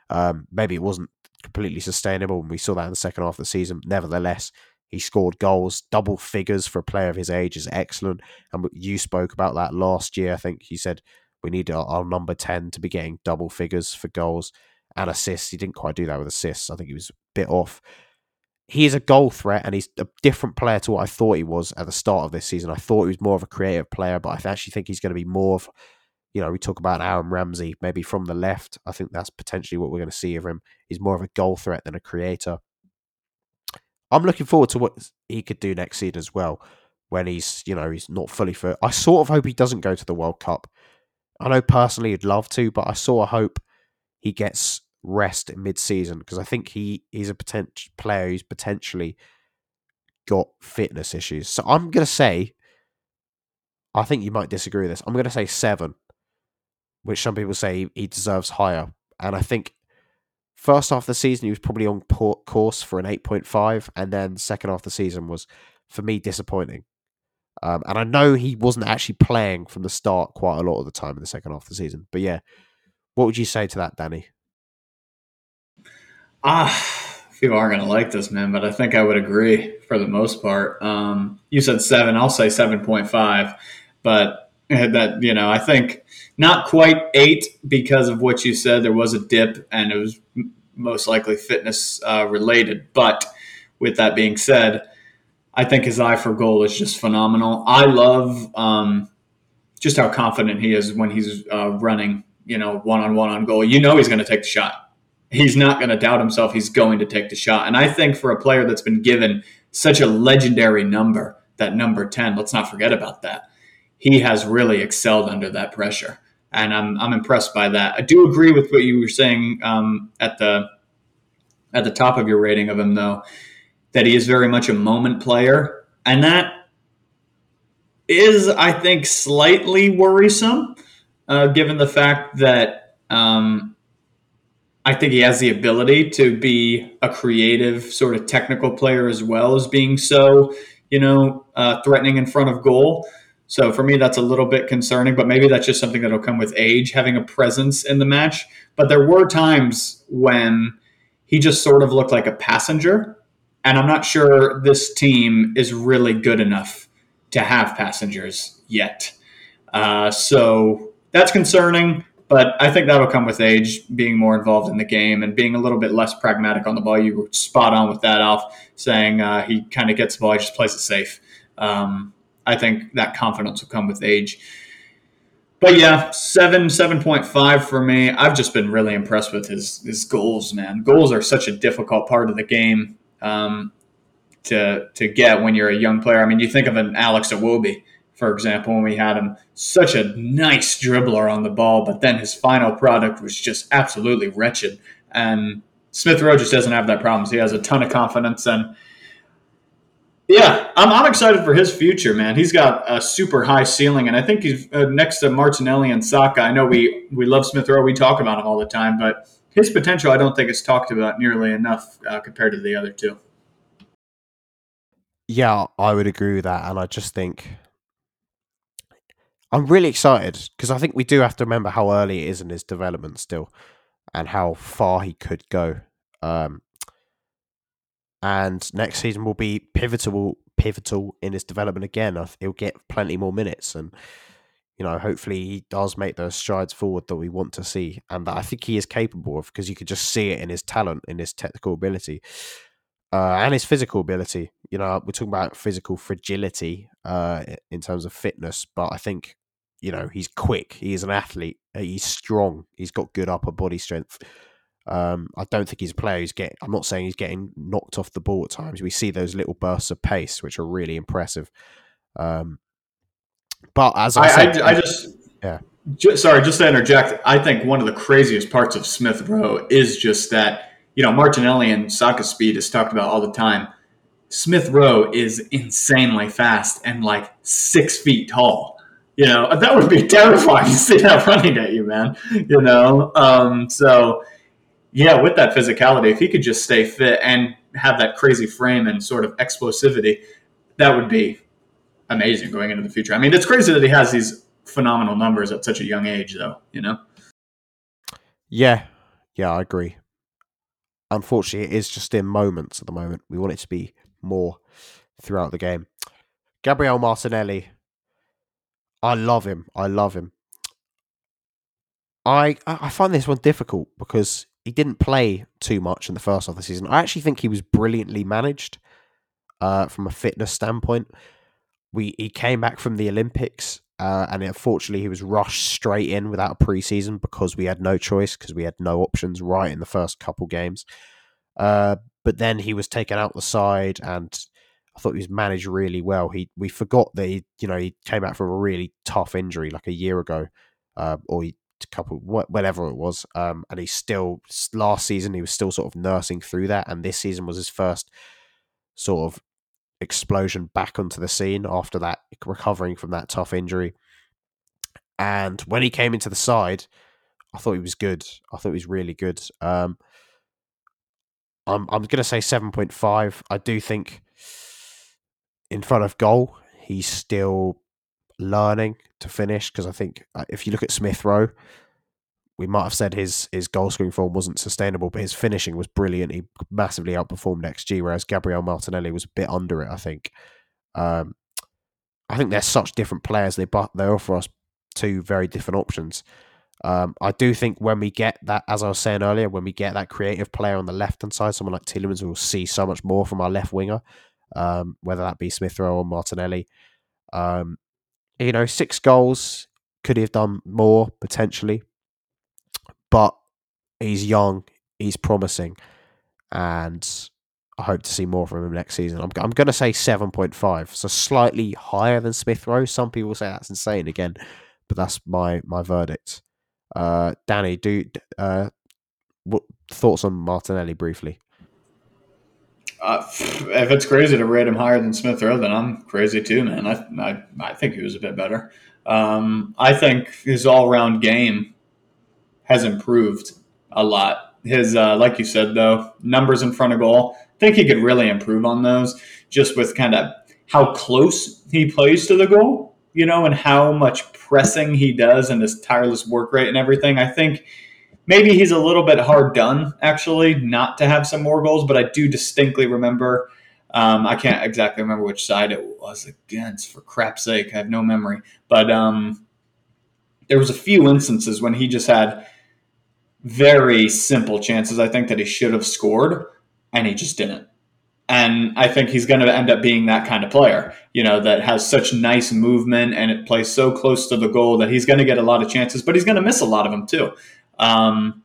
Um, maybe it wasn't completely sustainable, and we saw that in the second half of the season. Nevertheless, he scored goals, double figures for a player of his age is excellent. And you spoke about that last year. I think you said we need our, our number 10 to be getting double figures for goals and assists. He didn't quite do that with assists. I think he was bit off. he is a goal threat and he's a different player to what I thought he was at the start of this season. I thought he was more of a creative player, but I actually think he's going to be more of, you know, we talk about Aaron Ramsey, maybe from the left. I think that's potentially what we're going to see of him. He's more of a goal threat than a creator. I'm looking forward to what he could do next season as well when he's, you know, he's not fully fit. I sort of hope he doesn't go to the World Cup. I know personally he'd love to, but I sort of hope he gets rest mid-season because I think he he's a potential player who's potentially got fitness issues. So I'm gonna say, I think you might disagree with this. I'm gonna say seven, which some people say he deserves higher, and I think first half of the season he was probably on course for an eight point five, and then second half of the season was for me disappointing. Um, and I know he wasn't actually playing from the start quite a lot of the time in the second half of the season. But yeah, what would you say to that, Danny? Ah, people aren't going to like this, man, but I think I would agree for the most part. Um, you said seven, I'll say 7.5, but that, you know, I think not quite eight because of what you said. There was a dip and it was most likely fitness uh, related. But with that being said, I think his eye for goal is just phenomenal. I love um, just how confident he is when he's uh, running, you know, one on one on goal. You know, he's going to take the shot he's not going to doubt himself. He's going to take the shot. And I think for a player that's been given such a legendary number, that number 10, let's not forget about that. He has really excelled under that pressure. And I'm, I'm impressed by that. I do agree with what you were saying um, at the at the top of your rating of him, though, that he is very much a moment player. And that is, I think, slightly worrisome, uh, given the fact that um, I think he has the ability to be a creative, sort of technical player as well as being so, you know, uh, threatening in front of goal. So for me, that's a little bit concerning, but maybe that's just something that'll come with age, having a presence in the match. But there were times when he just sort of looked like a passenger. And I'm not sure this team is really good enough to have passengers yet. Uh, so that's concerning. But I think that'll come with age, being more involved in the game and being a little bit less pragmatic on the ball. You were spot on with that, Alf, saying uh, he kind of gets the ball, he just plays it safe. Um, I think that confidence will come with age. But yeah, seven, seven point five for me. I've just been really impressed with his his goals, man. Goals are such a difficult part of the game um, to to get when you're a young player. I mean, you think of an Alex Iwobi for example, when we had him such a nice dribbler on the ball, but then his final product was just absolutely wretched. And Smith Rowe just doesn't have that problem. So he has a ton of confidence and yeah, I'm, I'm excited for his future, man. He's got a super high ceiling, and I think he's uh, next to Martinelli and Saka. I know we we love Smith Rowe, we talk about him all the time, but his potential I don't think is talked about nearly enough uh, compared to the other two. Yeah, I would agree with that, and I just think I'm really excited because I think we do have to remember how early it is in his development still, and how far he could go. Um, and next season will be pivotal, pivotal in his development again. He'll get plenty more minutes, and you know, hopefully he does make those strides forward that we want to see, and that I think he is capable of because you could just see it in his talent, in his technical ability, uh, and his physical ability. You know, we're talking about physical fragility uh, in terms of fitness, but I think you know he's quick. He is an athlete. Uh, he's strong. He's got good upper body strength. Um, I don't think he's a player who's getting, I'm not saying he's getting knocked off the ball at times. We see those little bursts of pace, which are really impressive. Um, but as I, I said, I, I just yeah. Just, sorry, just to interject. I think one of the craziest parts of Smith Rowe is just that you know Martinelli and Saka speed is talked about all the time. Smith Rowe is insanely fast and like six feet tall you know, that would be terrifying to see that running at you, man. You know, um, so yeah, with that physicality, if he could just stay fit and have that crazy frame and sort of explosivity, that would be amazing going into the future. I mean, it's crazy that he has these phenomenal numbers at such a young age, though. You know. Yeah, yeah, I agree. Unfortunately, it is just in moments at the moment. We want it to be more throughout the game. Gabriel Martinelli I love him. I love him. I I find this one difficult because he didn't play too much in the first half of the season. I actually think he was brilliantly managed uh, from a fitness standpoint. We he came back from the Olympics, uh, and unfortunately he was rushed straight in without a preseason because we had no choice because we had no options right in the first couple games. Uh, but then he was taken out the side, and I thought he was managed really well. He we forgot that he you know he came out from a really tough injury like a year ago, uh, or he, a couple whatever it was, um, and he still last season he was still sort of nursing through that, and this season was his first sort of explosion back onto the scene after that recovering from that tough injury. And when he came into the side, I thought he was good. I thought he was really good. Um, I'm I'm going to say seven point five. I do think in front of goal, he's still learning to finish because I think uh, if you look at Smith Rowe, we might have said his his goal scoring form wasn't sustainable, but his finishing was brilliant. He massively outperformed XG, whereas Gabriel Martinelli was a bit under it. I think. Um, I think they're such different players. They but they offer us two very different options. Um, I do think when we get that, as I was saying earlier, when we get that creative player on the left hand side, someone like Tielemans, will see so much more from our left winger, um, whether that be Smith Rowe or Martinelli. Um, you know, six goals could he have done more potentially, but he's young, he's promising, and I hope to see more from him next season. I'm, I'm going to say 7.5, so slightly higher than Smith Rowe. Some people say that's insane again, but that's my my verdict. Uh, Danny, do uh, what thoughts on Martinelli briefly? Uh, if it's crazy to rate him higher than Smith Rowe, then I'm crazy too, man. I, I, I think he was a bit better. Um, I think his all round game has improved a lot. His, uh, like you said, though, numbers in front of goal, I think he could really improve on those just with kind of how close he plays to the goal, you know, and how much pressing he does and his tireless work rate and everything. I think maybe he's a little bit hard done, actually, not to have some more goals, but I do distinctly remember. Um, I can't exactly remember which side it was against, for crap's sake. I have no memory. But um, there was a few instances when he just had very simple chances, I think, that he should have scored, and he just didn't. And I think he's going to end up being that kind of player, you know, that has such nice movement and it plays so close to the goal that he's going to get a lot of chances, but he's going to miss a lot of them too. Um,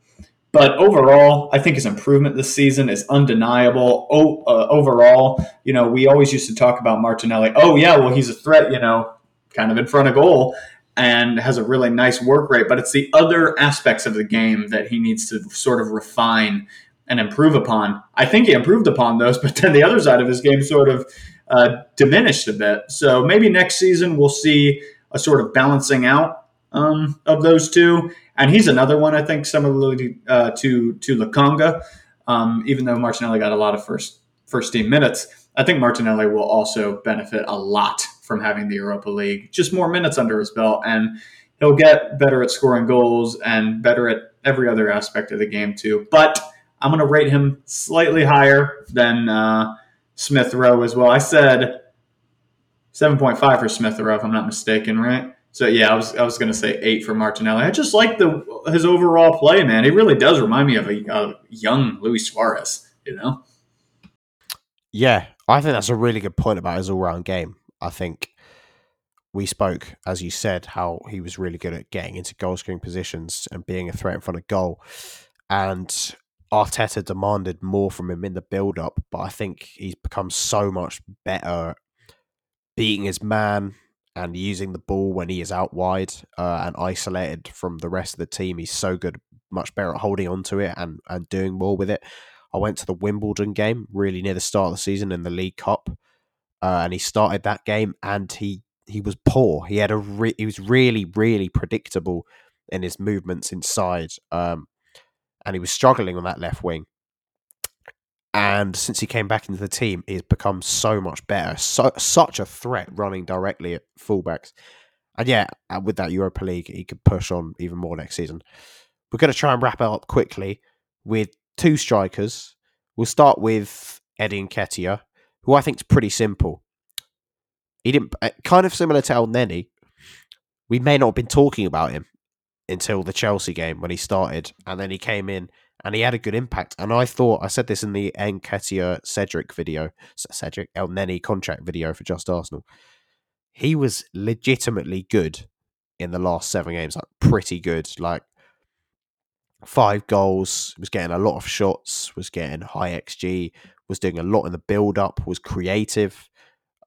but overall, I think his improvement this season is undeniable. Uh, overall, you know, we always used to talk about Martinelli. Oh, yeah, well, he's a threat, you know, kind of in front of goal and has a really nice work rate. But it's the other aspects of the game that he needs to sort of refine and improve upon. I think he improved upon those, but then the other side of his game sort of uh, diminished a bit. So maybe next season we'll see a sort of balancing out um, of those two and he's another one I think similarly uh, to to Lokonga. Um, even though Martinelli got a lot of first first team minutes, I think Martinelli will also benefit a lot from having the Europa League, just more minutes under his belt, and he'll get better at scoring goals and better at every other aspect of the game too. But I'm going to rate him slightly higher than uh, Smith Rowe as well. I said 7.5 for Smith Rowe, if I'm not mistaken, right? So yeah, I was I was going to say eight for Martinelli. I just like the his overall play, man. He really does remind me of a, a young Luis Suarez. You know. Yeah, I think that's a really good point about his all round game. I think we spoke, as you said, how he was really good at getting into goal scoring positions and being a threat in front of goal. And Arteta demanded more from him in the build up, but I think he's become so much better beating his man, and using the ball when he is out wide uh, and isolated from the rest of the team. He's so good, much better at holding on to it and, and doing more with it. I went to the Wimbledon game really near the start of the season in the League Cup, uh, and he started that game and he he was poor. He had a re- he was really really predictable in his movements inside, um, and he was struggling on that left wing. And since he came back into the team, he's become so much better. So, such a threat running directly at fullbacks. And yeah, uh, with that Europa League, he could push on even more next season. We're going to try and wrap it up quickly with two strikers. We'll start with Eddie Nketiah, who I think is pretty simple. He didn't, uh, kind of similar to Elneny. We may not have been talking about him until the Chelsea game when he started, and then he came in and he had a good impact. And I thought I said this in the Nketiah Cedric video, Cedric Elneny contract video for Just Arsenal. He was legitimately good in the last seven games, like pretty good. Like five goals, was getting a lot of shots, was getting high XG, was doing a lot in the build up, was creative.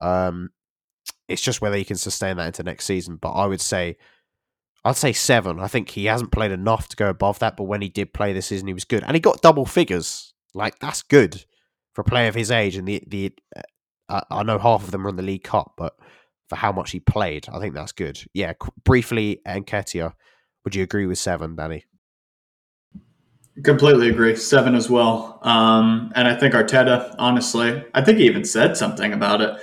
Um, it's just whether he can sustain that into next season. But I would say, I'd say seven. I think he hasn't played enough to go above that. But when he did play this season, he was good, and he got double figures. Like that's good for a player of his age. And the the uh, I know half of them are in the League Cup, but for how much he played, I think that's good. Yeah, briefly, Nketiah, would you agree with seven, Danny? Completely agree. Seven as well. Um, and I think Arteta, honestly, I think he even said something about it.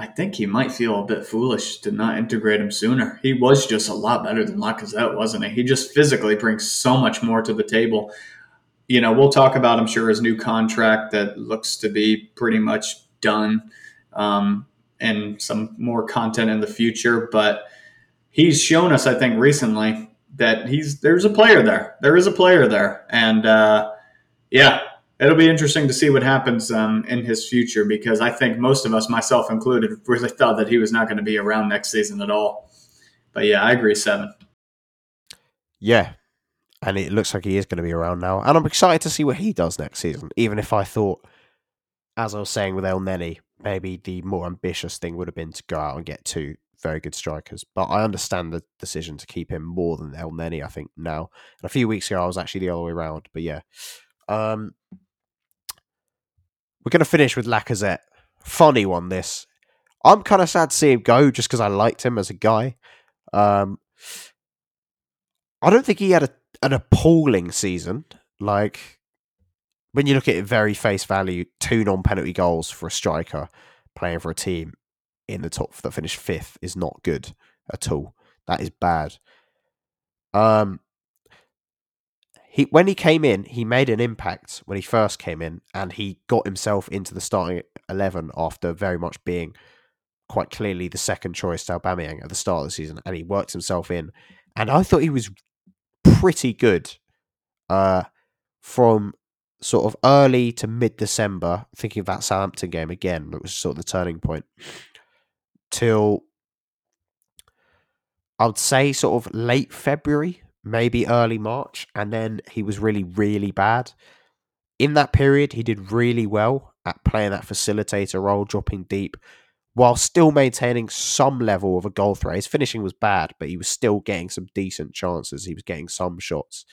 I think he might feel a bit foolish to not integrate him sooner. He was just a lot better than Lacazette, wasn't he? He just physically brings so much more to the table. You know, we'll talk about, I'm sure, his new contract that looks to be pretty much done um, and some more content in the future. But he's shown us, I think, recently that he's there's a player there. There is a player there, and uh, yeah, it'll be interesting to see what happens um, in his future because I think most of us, myself included, really thought that he was not going to be around next season at all. But yeah, I agree seven. Yeah, and it looks like he is going to be around now, and I'm excited to see what he does next season. Even if I thought, as I was saying with Elneny, maybe the more ambitious thing would have been to go out and get two very good strikers. But I understand the decision to keep him more than Elneny, I think, now. And a few weeks ago, I was actually the other way around. But yeah. Um, we're going to finish with Lacazette. Funny one, this. I'm kind of sad to see him go just because I liked him as a guy. Um, I don't think he had a, an appalling season. Like, when you look at it very face value, two non penalty goals for a striker playing for a team in the top that finished fifth is not good at all. That is bad. Um, he when he came in, he made an impact when he first came in, and he got himself into the starting eleven after very much being quite clearly the second choice to Aubameyang at the start of the season, and he worked himself in. And I thought he was pretty good uh, from sort of early to mid December. Thinking of that Southampton game again, that was sort of the turning point till I would say sort of late February, maybe early March, and then he was really, really bad. In that period, he did really well at playing that facilitator role, dropping deep, while still maintaining some level of a goal threat. His finishing was bad, but he was still getting some decent chances. He was getting some shots.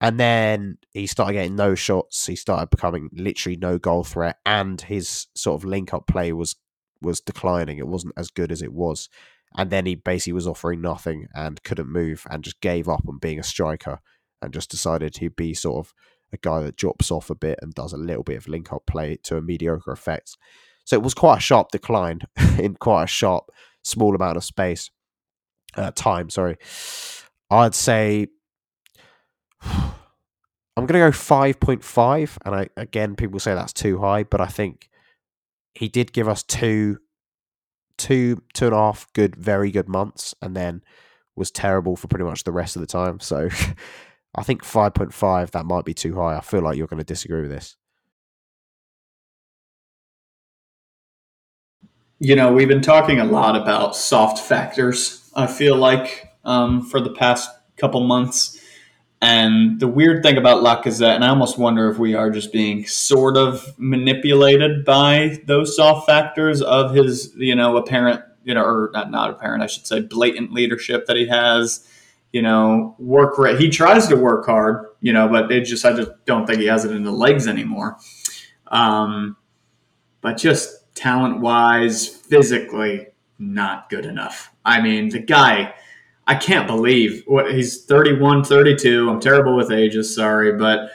And then he started getting no shots. He started becoming literally no goal threat, and his sort of link up play was was declining. It wasn't as good as it was. And then he basically was offering nothing and couldn't move and just gave up on being a striker and just decided he'd be sort of a guy that drops off a bit and does a little bit of link up play to a mediocre effect. So it was quite a sharp decline in quite a sharp, small amount of space, uh, time. Sorry. I'd say I'm going to go 5.5. And I, again, people say that's too high, but I think he did give us two, two, two and a half good, very good months, and then was terrible for pretty much the rest of the time. So I think 5.5, that might be too high. I feel like you're going to disagree with this. You know, we've been talking a lot about soft factors, I feel like, um, for the past couple months. And the weird thing about Lacazette, and I almost wonder if we are just being sort of manipulated by those soft factors of his, you know, apparent, you know, or not, not apparent, I should say, blatant leadership that he has. You know, work. He tries to work hard, you know, but it just I just don't think he has it in the legs anymore. Um, but just talent wise, physically, not good enough. I mean, the guy I can't believe what he's 31, 32. I'm terrible with ages, sorry, but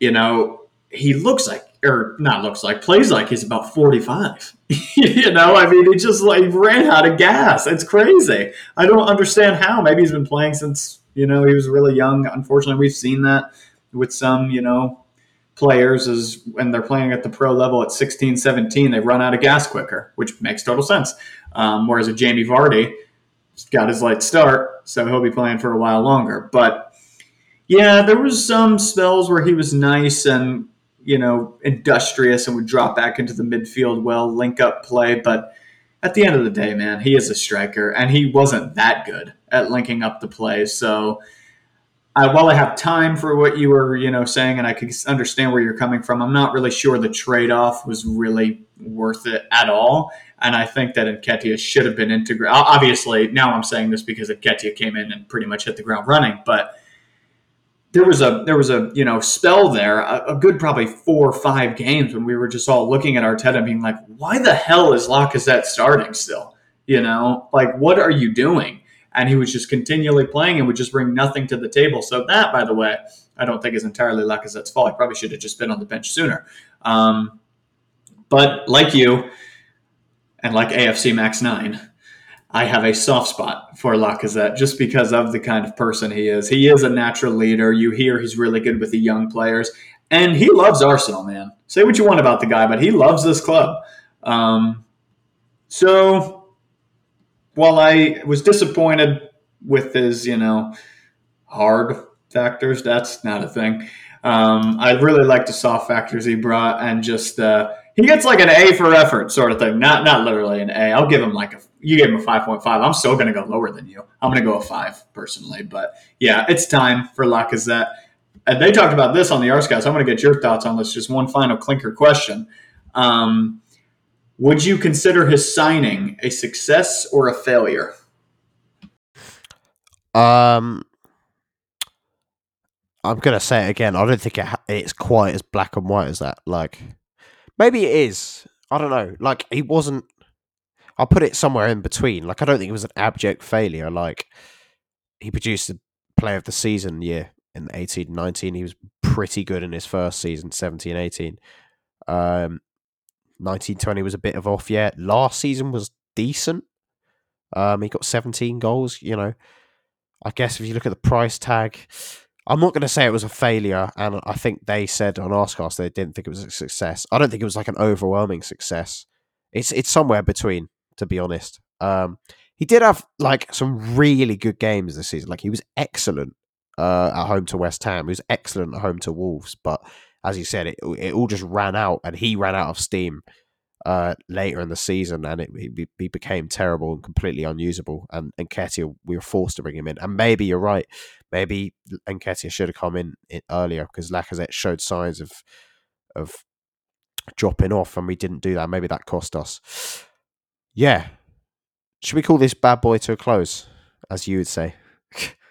you know, he looks like or not looks like plays like he's about 45 you know i mean he just like ran out of gas. It's crazy. I don't understand how. Maybe he's been playing since you know he was really young. Unfortunately we've seen that with some you know players is when they're playing at the pro level at 16 17 they run out of gas quicker which makes total sense. Um, whereas a jamie vardy got his light start, so he'll be playing for a while longer. But Yeah, there was some spells where he was nice and you know industrious and would drop back into the midfield well, link up play. But at the end of the day, man, he is a striker, and he wasn't that good at linking up the play. So I, while I have time for what you were, you know, saying, and I can understand where you're coming from, I'm not really sure the trade-off was really worth it at all. And I think that Nketiah should have been integrated. Obviously, now I'm saying this because Nketiah came in and pretty much hit the ground running, but there was a there was a you know spell there, a, a good probably four or five games when we were just all looking at Arteta being like, why the hell is Lacazette starting still? You know, like what are you doing? and he was just continually playing and would just bring nothing to the table. So that, by the way, I don't think is entirely Lacazette's fault. He probably should have just been on the bench sooner. Um, but like you, and like AFC Max Nine, I have a soft spot for Lacazette just because of the kind of person he is. He is a natural leader. You hear he's really good with the young players, and he loves Arsenal, man. Say what you want about the guy, but he loves this club. Um, so while I was disappointed with his, you know, hard factors, that's not a thing. Um, I really like the soft factors he brought, and just uh, he gets like an A for effort sort of thing. Not not literally an A. I'll give him like a you gave him a five point five. I'm still going to go lower than you. I'm going to go a five personally, but yeah, it's time for Lacazette. And they talked about this on the guys. I'm to get your thoughts on this. Just one final clinker question. Um, would you consider his signing a success or a failure? Um, I'm gonna say it again. I don't think it ha- it's quite as black and white as that. Like, maybe it is. I don't know. Like, he wasn't. I'll put it somewhere in between. Like, I don't think it was an abject failure. Like, he produced the player of the season year in 18 19. He was pretty good in his first season, 17 18. Um, 1920 was a bit of off yet. Last season was decent. Um, he got 17 goals. You know, I guess if you look at the price tag, I'm not going to say it was a failure, and I think they said on Arsecast they didn't think it was a success. I don't think it was like an overwhelming success. It's it's somewhere between, to be honest. Um, he did have like some really good games this season. Like he was excellent uh, at home to West Ham. He was excellent at home to Wolves, but as you said, it it all just ran out, and he ran out of steam uh, later in the season, and it he, he, became terrible and completely unusable. And Nketiah, we were forced to bring him in. And maybe you're right. Maybe Nketiah should have come in, in earlier because Lacazette showed signs of of dropping off, and we didn't do that. Maybe that cost us. Yeah. Should we call this bad boy to a close, as you would say?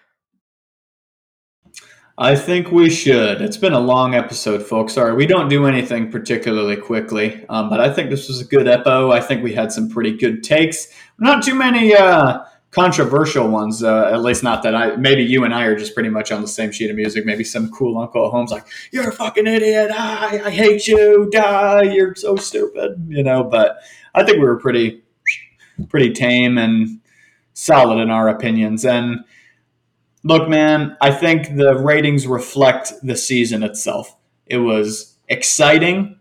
I think we should. It's been a long episode, folks. Sorry, we don't do anything particularly quickly, um, but I think this was a good epo. I think we had some pretty good takes. Not too many uh, controversial ones, uh, at least not that I. Maybe you and I are just pretty much on the same sheet of music. Maybe some cool uncle at home's like, "You're a fucking idiot. I, I hate you. Die. You're so stupid." You know. But I think we were pretty, pretty tame and solid in our opinions and Look, man, I think the ratings reflect the season itself. It was exciting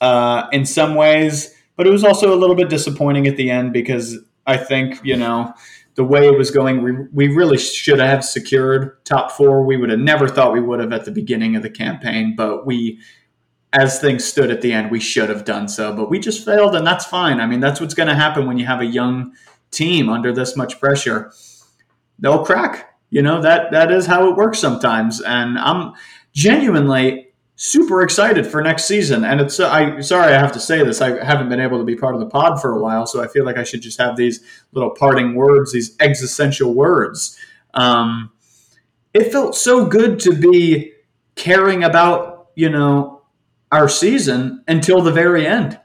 uh, in some ways, but it was also a little bit disappointing at the end because I think, you know, the way it was going, we, we really should have secured top four. We would have never thought we would have at the beginning of the campaign, but we, as things stood at the end, we should have done so. But we just failed, and that's fine. I mean, that's what's going to happen when you have a young team under this much pressure. They'll crack you know that that is how it works sometimes, and I'm genuinely super excited for next season. And it's I sorry I have to say this. I haven't been able to be part of the pod for a while, so I feel like I should just have these little parting words, these existential words. Um, it felt so good to be caring about you know our season until the very end.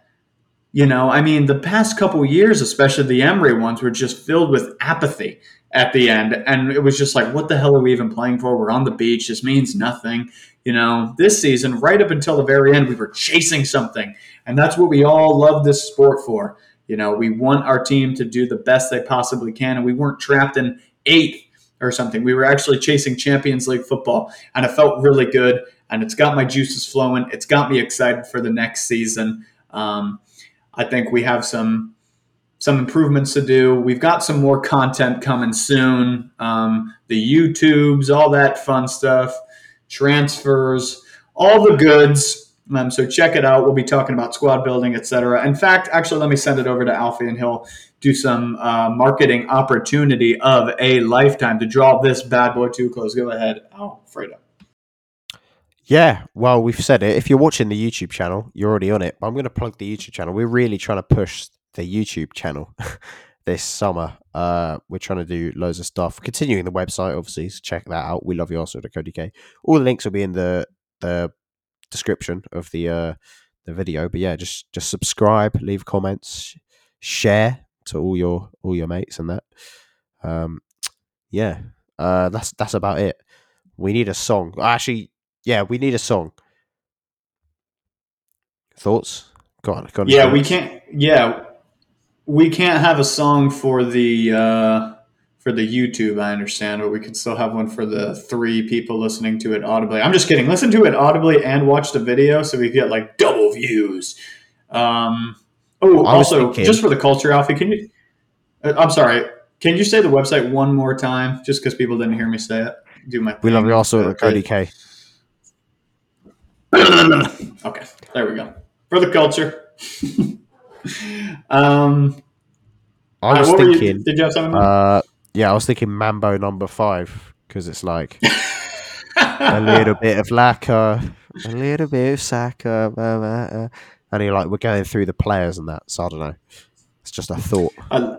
You know, I mean, the past couple years, especially the Emery ones, were just filled with apathy at the end. And it was just like, what the hell are we even playing for? We're on the beach. This means nothing. You know, this season, right up until the very end, we were chasing something. And that's what we all love this sport for. You know, we want our team to do the best they possibly can. And we weren't trapped in eighth or something. We were actually chasing Champions League football. And it felt really good. And it's got my juices flowing. It's got me excited for the next season. Um, I think we have some some improvements to do. We've got some more content coming soon. Um, the YouTubes, all that fun stuff. transfers, all the goods. Um, so check it out. We'll be talking about squad building, etc. In fact, actually, let me send it over to Alfie, and he'll do some uh, marketing opportunity of a lifetime to draw this bad boy to close. Go ahead, Alfredo. Yeah, well, we've said it. If you're watching the YouTube channel, you're already on it. But I'm going to plug the YouTube channel. We're really trying to push the YouTube channel this summer. Uh, we're trying to do loads of stuff. Continuing the website, obviously, so check that out. We love you also UK. All the links will be in the the description of the uh the video. But yeah, just just subscribe, leave comments, share to all your all your mates and that. Um, yeah, uh, that's that's about it. We need a song. Actually, yeah, we need a song. Thoughts? Go on. Go on yeah, we can't. Yeah, we can't have a song for the uh, for the YouTube. I understand, but we could still have one for the three people listening to it audibly. I'm just kidding. Listen to it audibly and watch the video, so we get like double views. Um, oh, also, thinking, just for the culture, Alfie, can you? Uh, I'm sorry. Can you say the website one more time, just because people didn't hear me say it? Do my. We love you also at Cody K. okay, there we go. For the culture. um, I was thinking. You, did you have something? Uh, yeah, I was thinking Mambo number five because it's like a little bit of Laca, a little bit of Saka, blah, blah, blah. and you're like, we're going through the players and that. So I don't know. It's just a thought. I,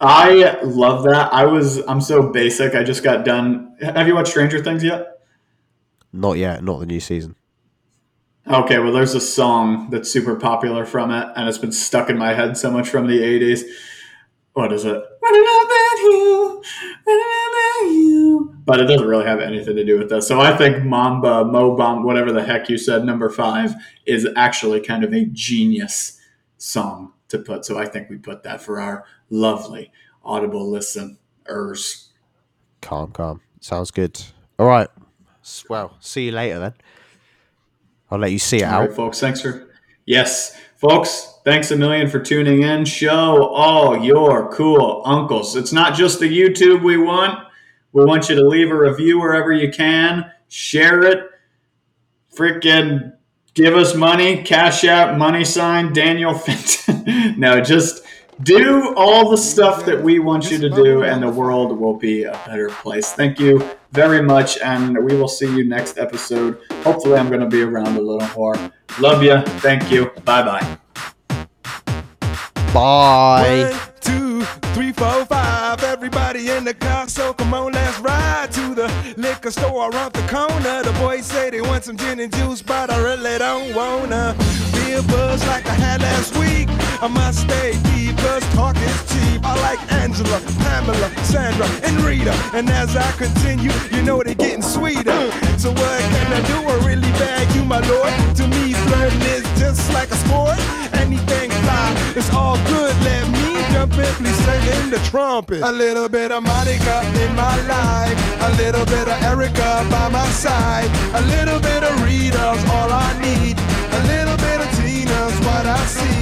I love that. I was. I'm so basic. I just got done. Have you watched Stranger Things yet? Not yet. Not the new season. Okay, well, there's a song that's super popular from it, and it's been stuck in my head so much from the 80s. What is it? But it doesn't really have anything to do with this. So I think Mamba, Mo Bomb, whatever the heck you said, number five, is actually kind of a genius song to put. So I think we put that for our lovely audible listeners. Calm, calm. Sounds good. All right. Well, see you later then. I'll let you see it All out. Right, folks. Thanks for yes, folks. Thanks a million for tuning in. Show all your cool uncles. It's not just the YouTube we want. We want you to leave a review wherever you can. Share it. Freaking give us money. Cash out money sign Daniel Finton. no, just do all the stuff that we want you to do, and the world will be a better place. Thank you very much, and we will see you next episode. Hopefully, I'm going to be around a little more. Love you. Thank you. Bye-bye. Bye. One, two, three, four, five. Everybody in the car, so come on, let's ride to the liquor store around the corner. The boys say they want some gin and juice, but I really don't wanna be a buzz like I had last week. I must stay deep, cause talk is cheap. I like Angela, Pamela, Sandra, and Rita. And as I continue, you know they're getting sweeter. So what can I do? I really bag you, my lord. To me, flirting is just like a sport. Anything fly, it's all good. Let me jump in, please in the trumpet. A little bit of Monica in my life. A little bit of Erica by my side. A little bit of Rita's all I need. A little bit of Tina's what I see.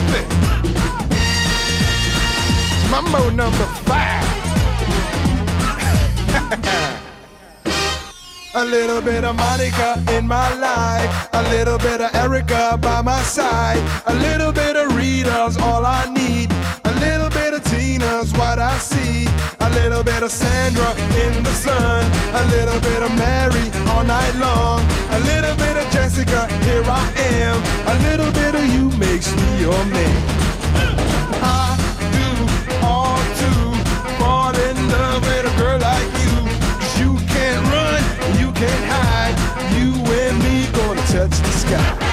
Trumpet. Mambo number five. A little bit of Monica in my life, a little bit of Erica by my side, a little bit of Rita's all I need, Tina's what I see, a little bit of Sandra in the sun, a little bit of Mary all night long, a little bit of Jessica, here I am, a little bit of you makes me your man. I do all to fall in love with a girl like you can't run, you can't hide. You and me gonna touch the sky.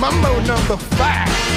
Mambo number five.